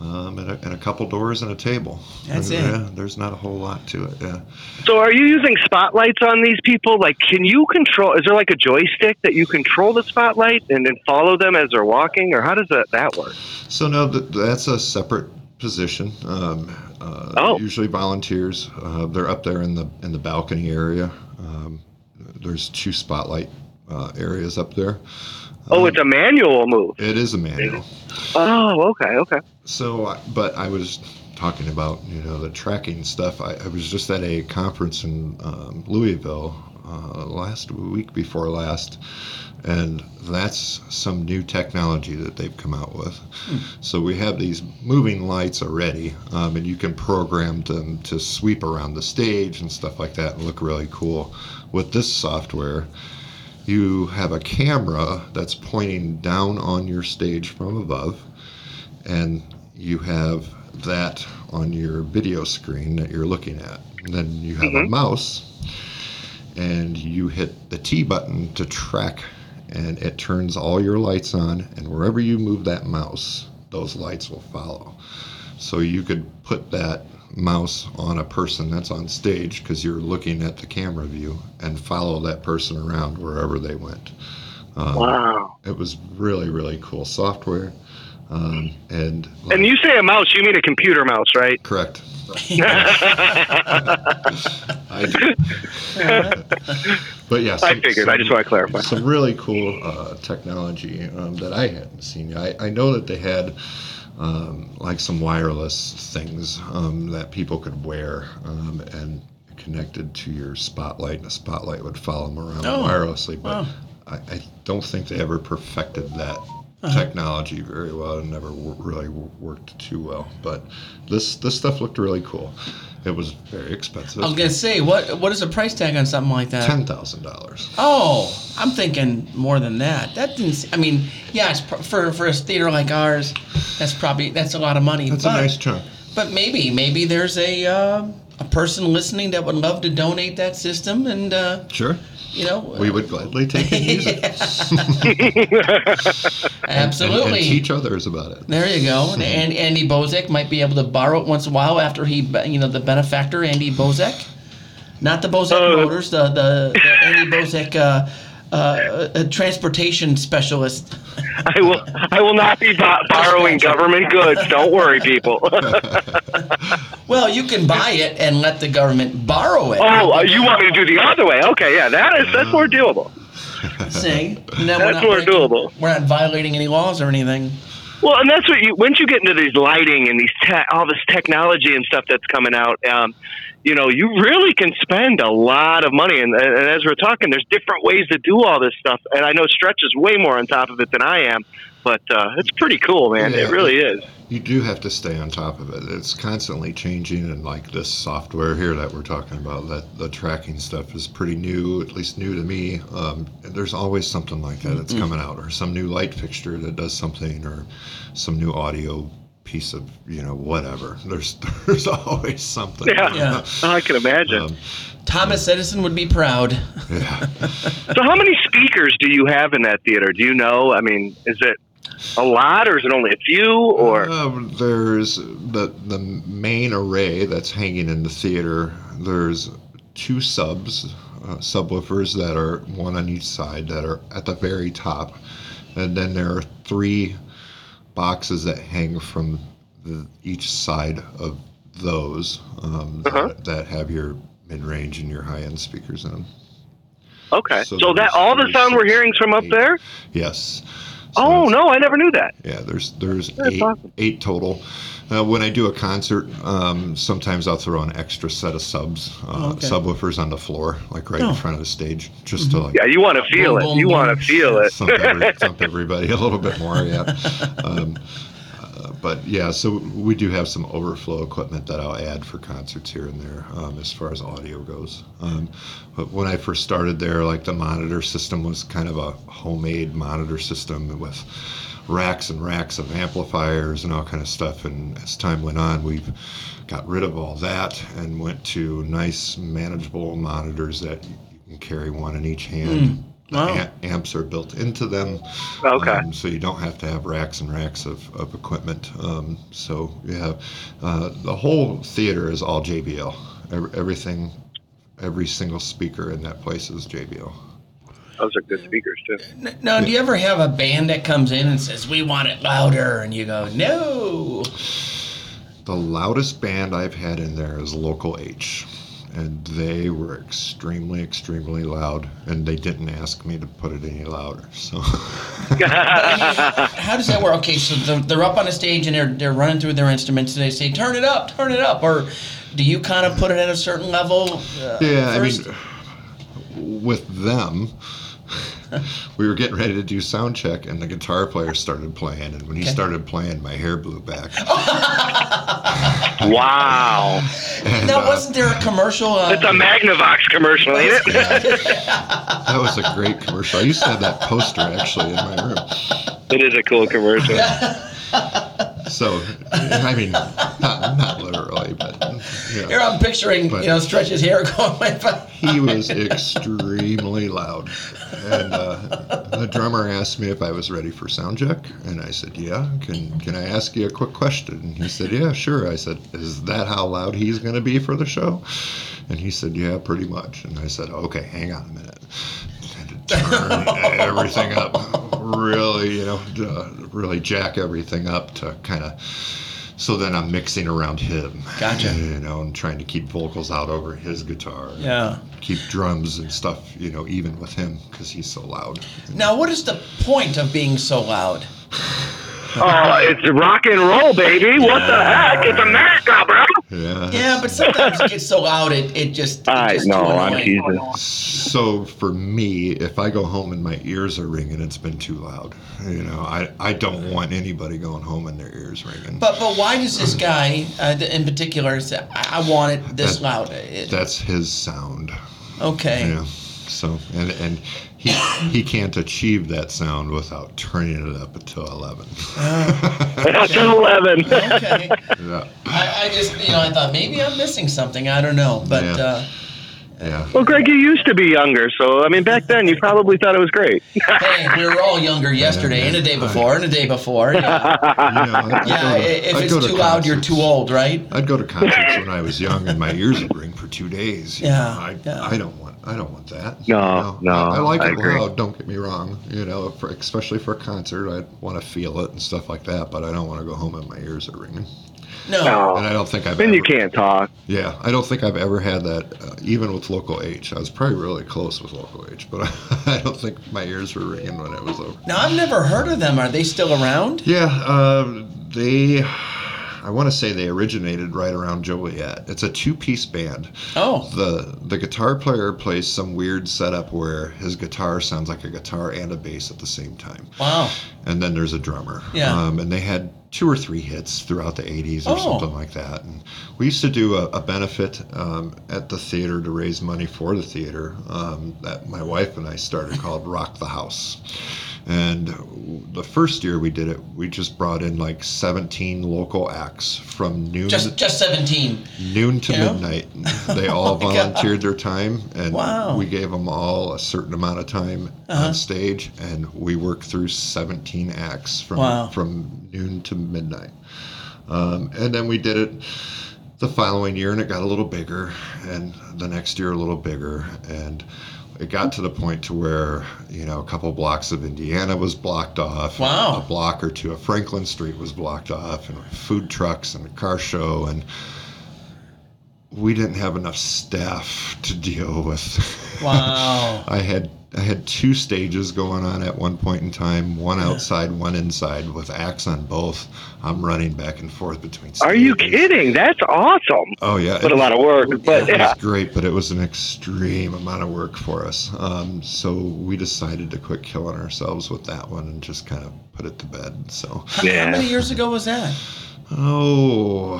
um, and, a, and a couple doors and a table. That's And, it. Yeah, there's not a whole lot to it. Yeah. So, are you using spotlights on these people? Like, can you control? Is there like a joystick that you control the spotlight and then follow them as they're walking, or how does that that work? So no, th- that's a separate position. Um, uh, Oh. Usually volunteers. Uh, they're up there in the in the balcony area. Um, there's two spotlight uh, areas up there. Oh, it's a manual move. It is a manual. Oh, okay, okay. So, but I was talking about you know the tracking stuff. I, I was just at a conference in um, Louisville uh, last week before last, and that's some new technology that they've come out with. So we have these moving lights already, um, and you can program them to sweep around the stage and stuff like that and look really cool. With this software, you have a camera that's pointing down on your stage from above, and you have that on your video screen that you're looking at. And then you have a mm-hmm. mouse, and you hit the T button to track, and it turns all your lights on, and wherever you move that mouse, those lights will follow. So you could put that mouse on a person that's on stage because you're looking at the camera view and follow that person around wherever they went. Um, Wow. It was really, really cool software. Um, and And you say a mouse, you mean a computer mouse, right? correct. But yes, I figured. I just want to clarify. some really cool uh, technology um, that I hadn't seen. I, I know that they had um, like some wireless things um, that people could wear um, and connected to your spotlight, and the spotlight would follow them around Oh, wirelessly. But wow. I, I don't think they ever perfected that. Uh-huh. Technology very well and never w- really w- worked too well, but this this stuff looked really cool. It was very expensive. I was gonna say, what what is the price tag on something like that? Ten thousand dollars. Oh, I'm thinking more than that. That didn't. I mean, yeah, it's pr- for for a theater like ours, that's probably that's a lot of money. That's but, a nice chunk. But maybe maybe there's a uh, a person listening that would love to donate that system, and uh, Sure. You know, We would gladly take and use it. and- absolutely. And, teach others about it. There you go. And and Andy Bozek might be able to borrow it once in a while after he, you know, the benefactor Andy Bozek, not the Bozek Uh, Motors, the the, the Andy Bozek uh, uh, uh, transportation specialist. I will. I will not be bo- borrowing government goods. Don't worry, people. Well, you can buy it and let the government borrow it. oh, uh, you want me to do the other way? Okay, yeah, that is that's more doable. See, That's more breaking- doable. We're not violating any laws or anything. Well, and that's what you once you get into these lighting and these te- all this technology and stuff that's coming out. Um, you know, you really can spend a lot of money, and, and as we're talking, there's different ways to do all this stuff. And I know Stretch is way more on top of it than I am, but uh, it's pretty cool, man. Yeah. It really is. You do have to stay on top of it. It's constantly changing, and like this software here that we're talking about, that the tracking stuff is pretty new, at least new to me. Um, and there's always something like that that's coming out, or some new light fixture that does something, or some new audio piece of you know whatever. There's there's always something. Yeah, Yeah. I can imagine. Um, Thomas Edison would be proud. yeah. so, how many speakers do you have in that theater? Do you know? I mean, is it a lot, or is it only a few? Or Um, there's the the main array that's hanging in the theater. There's two subs, uh, subwoofers that are one on each side that are at the very top, and then there are three boxes that hang from the, each side of those um, Uh-huh. that, that have your mid-range and your high-end speakers in them. okay, So so, that all the sound we're hearing is from up eight. there? Yes. Oh no, I never knew that. Yeah, there's there's That's eight awesome. eight total. Uh, when I do a concert, um, sometimes I'll throw an extra set of subs, uh, Oh, okay. subwoofers on the floor, like right Oh. in front of the stage, just to like Yeah, you want to feel Boom, it. boom, You want to feel it. thump, every, thump everybody a little bit more. Yeah. Um, but yeah, so we do have some overflow equipment that I'll add for concerts here and there um, as far as audio goes. Um, but when I first started there, like the monitor system was kind of a homemade monitor system with racks and racks of amplifiers and all kind of stuff. And as time went on, we've got rid of all that and went to nice, manageable monitors that you can carry one in each hand. The Wow. am- amps are built into them. Okay. Um, so you don't have to have racks and racks of, of equipment. Um, so you have uh, the whole theater is all JBL. Every, everything, every single speaker in that place is JBL. Those are good speakers too. N- Now, do you ever have a band that comes in and says, "We want it louder," and you go, "No"? The loudest band I've had in there is Local H. And they were extremely, extremely loud, and they didn't ask me to put it any louder. So, How does that work? Okay, so they're, they're up on the stage and they're they're running through their instruments and they say, "Turn it up, turn it up," or do you kind of put it at a certain level? Uh, yeah, first? I mean, with them, we were getting ready to do sound check, and the guitar player started playing. And when he Okay. started playing, my hair blew back. wow, And, now uh, wasn't there a commercial? Uh, it's a Magnavox commercial, ain't it? that was a great commercial. I used to have that poster actually in my room. it is a cool commercial. So, I mean, not, not literally, but Here. I'm picturing, But- you know, stretch his hair going by. by- he was extremely loud. And uh, the drummer asked me if I was ready for sound check, and I said, "Yeah." Can Can I ask you a quick question? And he said, "Yeah, sure." I said, "Is that how loud he's going to be for the show?" And he said, "Yeah, pretty much." And I said, "Okay, hang on a minute." And to turn everything up, really, you know, uh, really jack everything up to kind of. So then I'm mixing around him. Gotcha. You know, and trying to keep vocals out over his guitar Yeah. keep drums and stuff, you know, even with him because he's so loud. Now, what is the point of being so loud? Oh, it's rock and roll, baby. What the heck? It's America, bro. Yeah. Yeah, but sometimes it gets so loud, it, it just. It I just know, I'm teasing. So for me, if I go home and my ears are ringing, it's been too loud. You know, I, I don't want anybody going home and their ears ringing. But but why does this guy uh, in particular say I, I want it this That- loud? It- That's his sound. okay. Yeah. So and and he he can't achieve that sound without turning it up until eleven. That's an 11. Okay. yeah. I, I just you know I thought maybe I'm missing something. I don't know, but Yeah. uh, Yeah. Well, Greg, you used to be younger, so I mean, back then you probably thought it was great. hey, we were all younger yesterday and a day before and a day before. Yeah, You know, I'd yeah go to- i- if I'd it's go to too loud, you're too old, right? I'd go to concerts when I was young, and my ears would ring for two days. you Yeah, know. I, yeah. I don't want. I don't want that. No, you know. no, I, I like I it agree. loud. Don't get me wrong. You know, for, especially for a concert, I want to feel it and stuff like that. But I don't want to go home and my ears are ringing. No. No. And I don't think I've. Then ever, you can't talk. Yeah, I don't think I've ever had that. Uh, even with local H, I was probably really close with local H, but I don't think my ears were ringing when it was over. Now I've never heard of them. Are they still around? Yeah, uh, they. I want to say they originated right around Joliet. It's a two-piece band. Oh, the The guitar player plays some weird setup where his guitar sounds like a guitar and a bass at the same time, wow. and then there's a drummer. Yeah. Um, and they had two or three hits throughout the '80s or Oh. something like that. And we used to do a, a benefit um, at the theater to raise money for the theater um, that my wife and I started called Rock the House. And the first year we did it, we just brought in like 17 local acts from noon Just just 17. noon to Yeah. midnight. They all Oh my God. volunteered their time, and Wow. we gave them all a certain amount of time Uh-huh. on stage, and we worked through 17 acts from Wow. from noon to midnight. Um, and then we did it the following year, and it got a little bigger, and the next year a little bigger, and it got to the point to where you know a couple blocks of Indiana was blocked off. Wow. A block or two of Franklin Street was blocked off, and food trucks and a car show, and we didn't have enough staff to deal with. Wow. I had I had two stages going on at one point in time, one outside, one inside, with acts on both. I'm running back and forth between. Are you kidding? That's awesome. Oh yeah, But a lot of work. But it yeah. was great, but it was an extreme amount of work for us. Um, so we decided to quit killing ourselves with that one and just kind of put it to bed. So How, how many years ago was that? oh,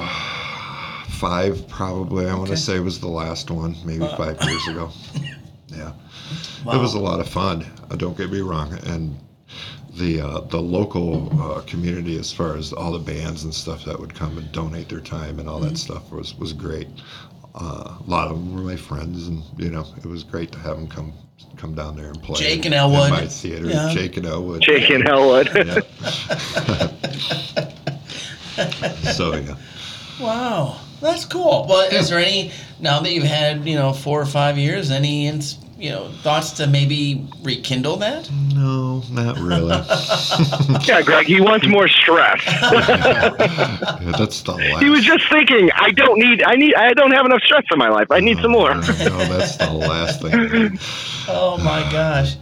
five probably. I want to say was the last one, maybe five years ago. Yeah, Wow. it was a lot of fun. Uh, don't get me wrong, and. The, uh, the local uh, community, as far as all the bands and stuff that would come and donate their time and all Mm-hmm. that stuff, was was great. Uh, a lot of them were my friends, and you know it was great to have them come come down there and play. Jake and in Elwood. my theater. Yeah. Jake and Elwood. Jake and Elwood. So yeah. Wow, that's cool. Well, is there any now that you've had you know four or five years, any ins- you know thoughts to maybe rekindle that? No, not really. yeah, Greg, he wants more stress. Yeah, that's the last. he was just thinking, I don't need, I need, I don't have enough stress in my life. I need some more. No, that's the last thing. Oh my gosh.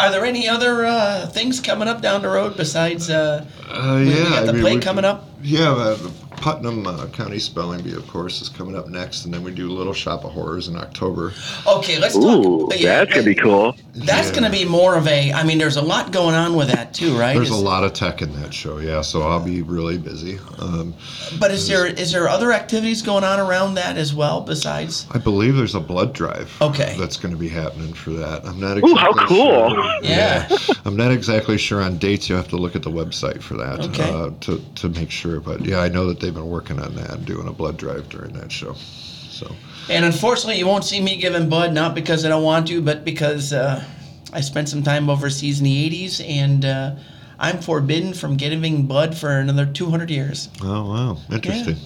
Are there any other uh, things coming up down the road besides uh, Uh, yeah, we got I the mean, play coming up? Yeah, uh, Putnam uh, County Spelling Bee, of course, is coming up next, and then we do Little Shop of Horrors in October. Okay, let's talk. Ooh, yeah, that's gonna be cool. That's Yeah. going to be more of a. I mean, there's a lot going on with that too, right? There's a lot of tech in that show, yeah. So I'll be really busy. Um, But is there is there other activities going on around that as well besides? I believe there's a blood drive. Okay. That's going to be happening for that. I'm not. Ooh, how exactly cool. Sure. Yeah. I'm not exactly sure on dates. You have to look at the website for that Okay. uh, to to make sure. But yeah, I know that they've been working on that and doing a blood drive during that show. So And unfortunately, you won't see me giving blood, not because I don't want to, but because uh, I spent some time overseas in the '80s, and uh, I'm forbidden from giving blood for another 200 years. oh wow, interesting.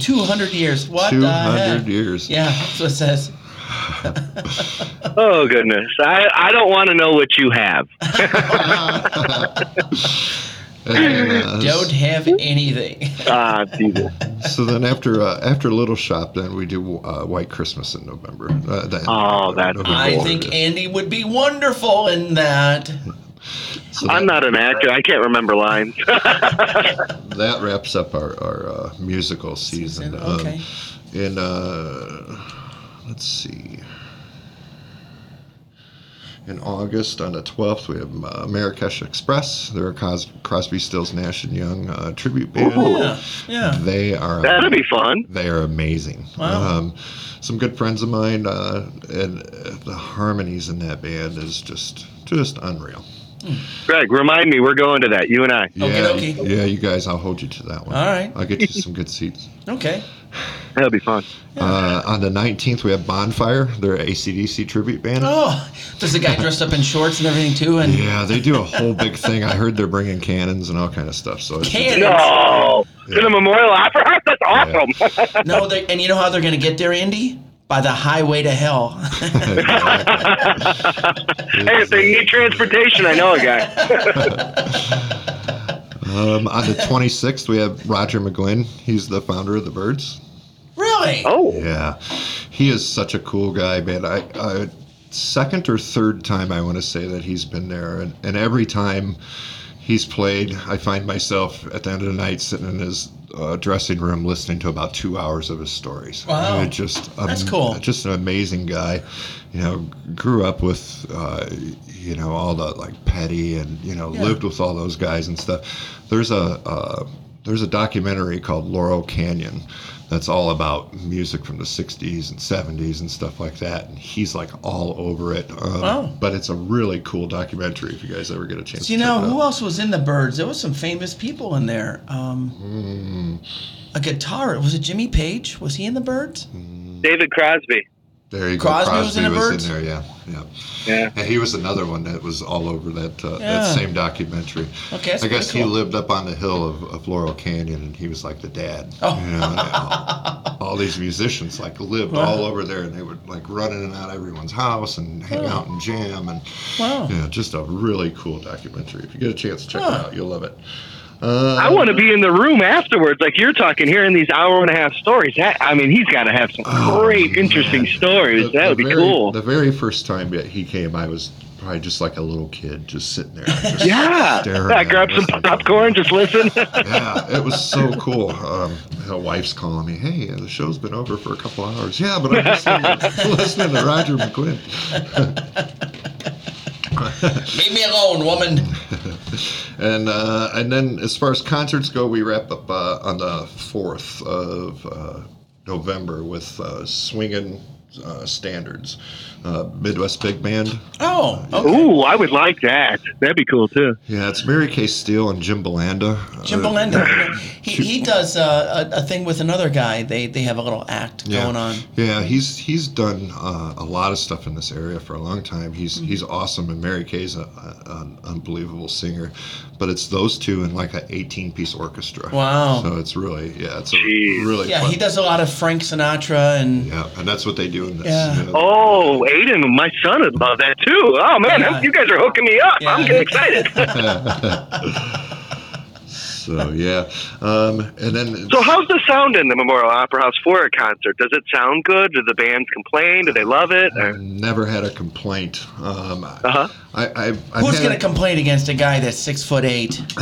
200 years. What Two the hundred heck? years. Yeah, that's what it says. Oh goodness, I, I don't want to know what you have. And, uh, Don't have anything. Ah, Jesus. so then after uh, after Little Shop, then we do uh, White Christmas in November. Uh, then, Oh, that's November I third. think Andy would be wonderful in that. So I'm that- not an actor. I can't remember lines. that wraps up our, our uh, musical season. Season, Um, okay. in uh, let's see. In August, on the 12th, we have uh, Marrakesh Express. They're a Cos- Crosby, Stills, Nash and Young uh, tribute band. Yeah, yeah. They are That'd be fun. they are amazing. Wow. Um, some good friends of mine, uh, and uh, the harmonies in that band is just just unreal. Greg, remind me, we're going to that. You and I. Yeah, Okey-dokey. yeah, you guys, I'll hold you to that one. All right. I'll get you some good seats. Okay. That'll be fun. Uh, on the 19th, we have Bonfire. They're an ACDC tribute band. Oh, there's a guy dressed up in shorts and everything too, and Yeah, they do a whole big thing. I heard they're bringing cannons and all kind of stuff. So it's Cannons? No, to the Memorial Opera House. That's awesome. no, they, and you know how they're going to get there, Indy? By the highway to hell. hey, if they need transportation, I know a guy. um, on the 26th, we have Roger McGuinn. He's the founder of the Byrds. really? Oh, Yeah, he is such a cool guy, man. I, I second or third time I want to say that he's been there, and, and every time he's played, I find myself at the end of the night sitting in his uh, dressing room listening to about two hours of his stories. Wow. And it just That's cool. Just an amazing guy. You know, grew up with uh, you know all the like Petty, and you know Yeah. lived with all those guys and stuff. There's a uh, there's a documentary called Laurel Canyon that's all about music from the 60s and 70s and stuff like that. And he's like all over it. Um, Wow. But it's a really cool documentary if you guys ever get a chance So you to know check it who else was in the Byrds? There was some famous people in there. Um, Hmm. A guitar. Was it Jimmy Page? Was he in the Byrds? David Crosby. There you Crosby go. Crosby was in the Byrds? there, yeah. Yeah. Yeah. And he was another one that was all over that uh, Yeah. that same documentary. Okay, that's I guess pretty he lived up on the hill of, of Laurel Canyon, and he was like the dad. Oh. You know, all, all these musicians like lived Wow. all over there, and they would like run in and out of everyone's house and hang Oh. out and jam, and Wow. yeah, just a really cool documentary. If you get a chance, to check Huh. it out. You'll love it. Uh, I want to be in the room afterwards, like you're talking, hearing these hour and a half stories. That, I mean, he's got to have some Oh, great, man. interesting stories. The- that would be very- cool. The very first time that he came, I was probably just like a little kid, just sitting there. Just yeah. staring yeah at grab some listening. popcorn, just listen. yeah, it was so cool. Um, my wife's calling me, hey, the show's been over for a couple hours. Yeah, but I'm listening to, listening to Roger McGuinn. Leave me alone, woman. And uh, and then as far as concerts go, we wrap up uh, on the 4th of uh, November with uh, Swingin' uh, Standards, uh, Midwest Big Band. Oh, okay. Ooh, I would like that. That'd be cool too. Yeah, it's Mary Kay Steele and Jim Belanda. Jim Uh, He, he does uh, a, a thing with another guy. They they have a little act Yeah. going on. Yeah, he's he's done uh, a lot of stuff in this area for a long time. He's Mm-hmm. he's awesome, and Mary Kay's a, a, an unbelievable singer. But it's those two in like an 18 piece orchestra. Wow. So it's really yeah, it's a really Yeah, fun. he does a lot of Frank Sinatra and Yeah, and that's what they do in this. Yeah. you know. Oh, Aiden, my son would love that too. Oh man, Yeah. you guys are hooking me up. Yeah. I'm getting excited. So yeah, um, and then so, how's the sound in the Memorial Opera House for a concert? Does it sound good? Do the bands complain? Do they love it? I've never had a complaint. Um, Uh huh. I, I, who's had going a- to complain against a guy that's six foot eight?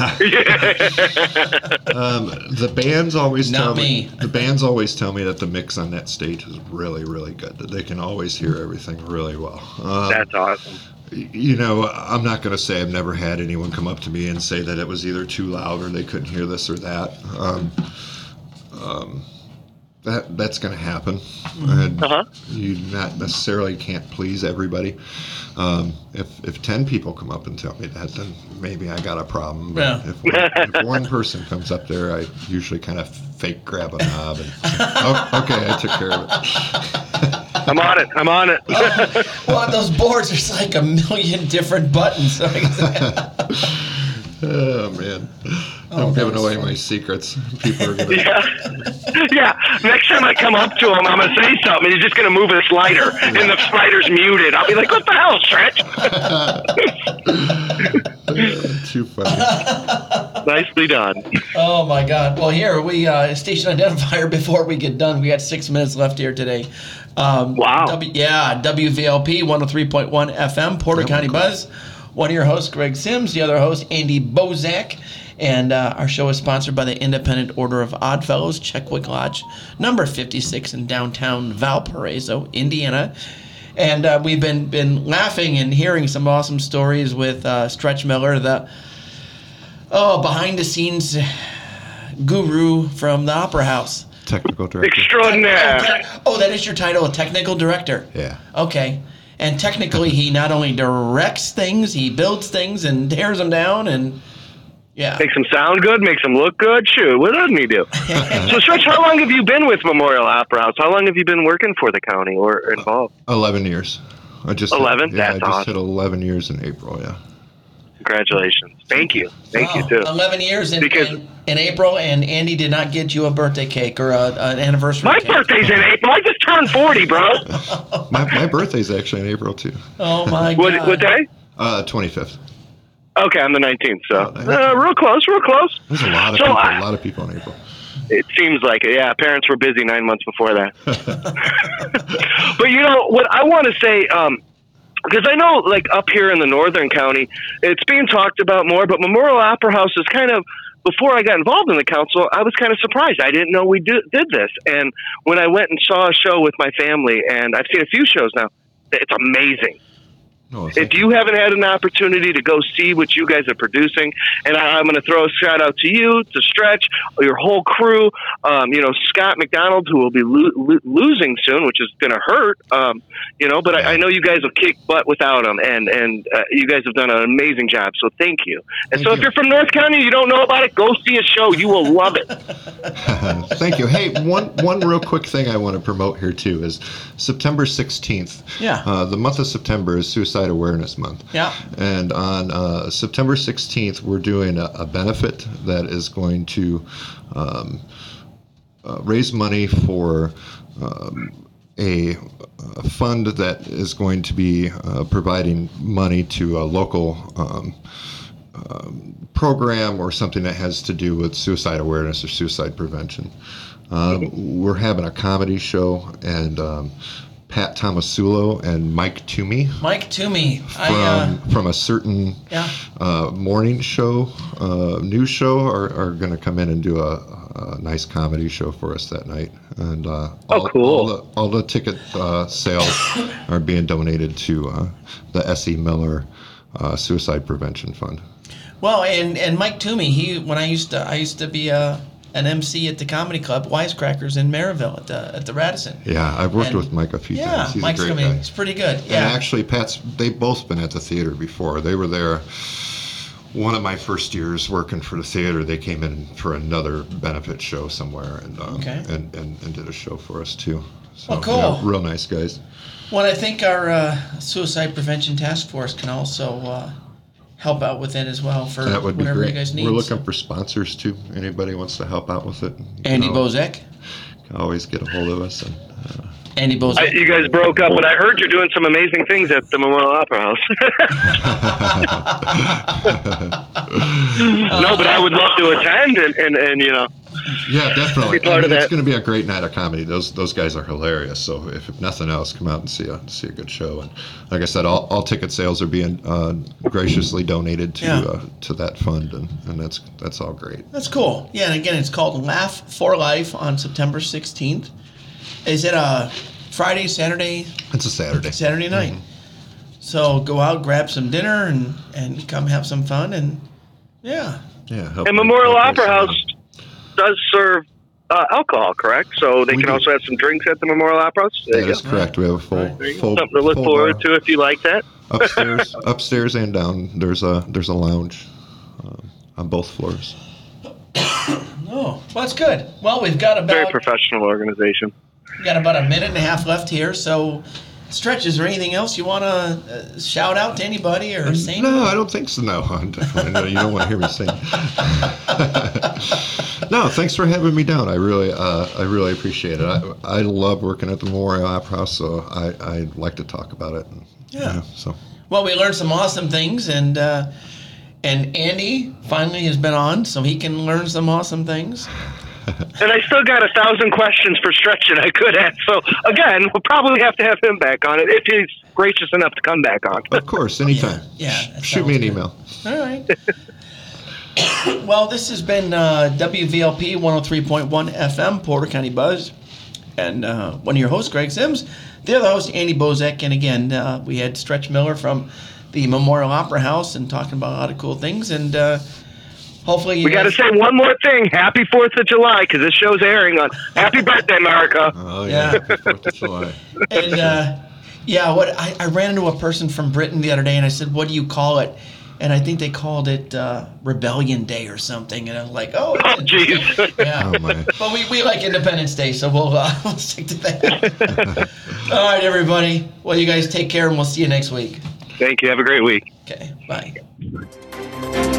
Um, the bands always Not tell me. The bands always tell me that the mix on that stage is really, really good. That they can always hear everything really well. Um, That's awesome. Y- you know, I'm not going to say I've never had anyone come up to me and say that it was either too loud or they couldn't hear this or that. Um, um, that that's going to happen, and Uh-huh. you not necessarily can't please everybody. Um, if if ten people come up and tell me that, then maybe I got a problem. But Yeah. if, one, if one person comes up there, I usually kind of fake grab a knob and oh, okay, I took care of it. I'm on it. I'm on it. well, on those boards, there's like a million different buttons. Oh man, Oh, I'm giving away fun. my secrets. People are gonna. yeah. yeah. Next time I come up to him, I'm gonna say something. He's just gonna move a slider, and the slider's muted. I'll be like, "What the hell, Stretch?" Too funny. Nicely done. oh my God! Well, here we uh, station identifier. Before we get done, we got six minutes left here today. Um, Wow. W, yeah, WVLP 103.1 FM, Porter County Buzz. One of your hosts, Greg Sims. The other host, Andy Bozek. And uh, our show is sponsored by the Independent Order of Odd Fellows, Checkwick Lodge, number 56 in downtown Valparaiso, Indiana. And uh, we've been been laughing and hearing some awesome stories with uh, Stretch Miller, the oh behind the scenes guru from the Opera House. Technical director. Extraordinaire. Oh, that is your title, a technical director. Yeah. Okay. And technically, he not only directs things, he builds things and tears them down, and yeah. Makes them sound good, makes them look good. Shoot, what doesn't he do? so, Stretch, how long have you been with Memorial Opera House? How long have you been working for the county or involved? Eleven years. I just 11? Yeah, That's I just awesome. hit eleven years in April. Yeah. Congratulations. Thank you. Thank Wow, you, too. 11 years in, Because- in, in April, and Andy did not get you a birthday cake or a, an anniversary My cake. birthday's in April. I just turned 40, bro. My, my birthday's actually in April too. Oh, my What, God. what day? Uh, twenty fifth. Okay, I'm the 19th, so Oh, uh, real close, real close. There's a lot of So people. I- a lot of people in April. It seems like it. Yeah, parents were busy nine months before that. but you know what I want to say, um, because I know, like up here in the northern county, it's being talked about more. But Memorial Opera House is kind of. Before I got involved in the council, I was kind of surprised. I didn't know we do, did this. And when I went and saw a show with my family, and I've seen a few shows now, it's amazing. No, If you haven't had an opportunity to go see what you guys are producing, and I, I'm going to throw a shout out to you, to Stretch, your whole crew, um, you know, Scott McDonald, who will be lo- lo- losing soon, which is going to hurt, um, you know, but I, I know you guys will kick butt without him, and, and uh, you guys have done an amazing job, so thank you. And Thank so if you. you're from North County and you don't know about it, go see a show. You will love it. Thank you. Hey, one one real quick thing I want to promote here too is September 16th. Yeah. Uh, the month of September is Suicide Awareness Month. Yeah. And on uh, September 16th, we're doing a, a benefit that is going to um, uh, raise money for um, a, a fund that is going to be uh, providing money to a local um, um, program or something that has to do with suicide awareness or suicide prevention. Um, we're having a comedy show, and um, Pat Tomasulo and Mike Toomey Mike Toomey. from, I, uh, from a certain yeah. uh, morning show, uh, news show, are, are going to come in and do a, a nice comedy show for us that night. And uh, Oh, all, cool. all the, all the ticket uh, sales are being donated to uh, the S.E. Miller uh, Suicide Prevention Fund. Well, and, and Mike Toomey, he when I used to I used to be a, an MC at the comedy club Wisecrackers in Merrillville at the at the Radisson. Yeah, I've worked And- with Mike a few Yeah, times. He's Mike's a great coming. It's pretty good. Yeah. And actually, Pat's they've both been at the theater before. They were there. One of my first years working for the theater, they came in for another benefit show somewhere, and um, Okay. and, and and did a show for us too. So, Oh, cool. yeah, real nice guys. Well, I think our uh, suicide prevention task force can also uh, help out with it as well for That would be whatever great. you guys need. We're looking for sponsors too. Anybody wants to help out with it? you Andy know, Bozek. can Always get a hold of us. And, uh, Andy Bozek. I, you guys broke up, but I heard you're doing some amazing things at the Memorial Opera House. no, but I would love to attend, and, and, and you know, yeah, definitely. Be part I of mean, It's going to be a great night of comedy. Those those guys are hilarious. So if, if nothing else, come out and see a see a good show. And like I said, all, all ticket sales are being uh, graciously donated to Yeah. uh, to that fund, and, and that's that's all great. That's cool. Yeah, and again, it's called Laugh for Life on September 16th. Is it a Friday, Saturday, It's a Saturday. Saturday night? So go out, grab some dinner, and and come have some fun, and yeah. Yeah. help and Memorial Opera House money. Does serve uh, alcohol, correct? So they We can do. also have some drinks at the Memorial Opera House. There That you is go. correct. We have a full Right. There you go. full, Something to look full forward bar. to if you like that. upstairs, upstairs and down. There's a there's a lounge um, on both floors. Oh, well, that's good. Well, we've got about Very professional organization. we've got about a minute and a half left here. So, Stretch, is there anything else you want to uh, shout out to anybody or say? No, I don't think so. No, no. You don't want to hear me sing. no, thanks for having me down. I really, uh, I really appreciate it. I, I love working at the Memorial Opera House, so I, I like to talk about it. Yeah. so Well, we learned some awesome things, and uh, and Andy finally has been on, so he can learn some awesome things. and I still got a thousand questions for Stretch that I could ask. So again, we'll probably have to have him back on it if he's gracious enough to come back on. Of course, anytime. Yeah, that Shoot me an good. email. All right. well, this has been uh, WVLP 103.1 FM, Porter County Buzz. And uh, one of your hosts, Greg Sims. The other host, Andy Bozek. And again, uh, we had Stretch Miller from the Memorial Opera House and talking about a lot of cool things. And uh, hopefully, you We got to say one more thing. Happy Fourth of July because this show's airing on. Happy birthday, America! Oh Yeah. yeah, Fourth of July. and uh, yeah, what I, I ran into a person from Britain the other day, and I said, "What do you call it?" And I think they called it uh, Rebellion Day or something. And I'm like, "Oh, Oh, jeez. yeah." Oh my. But we, we like Independence Day, so we'll, uh, we'll stick to that. All right, everybody. Well, you guys take care, and we'll see you next week. Thank you. Have a great week. Okay, bye.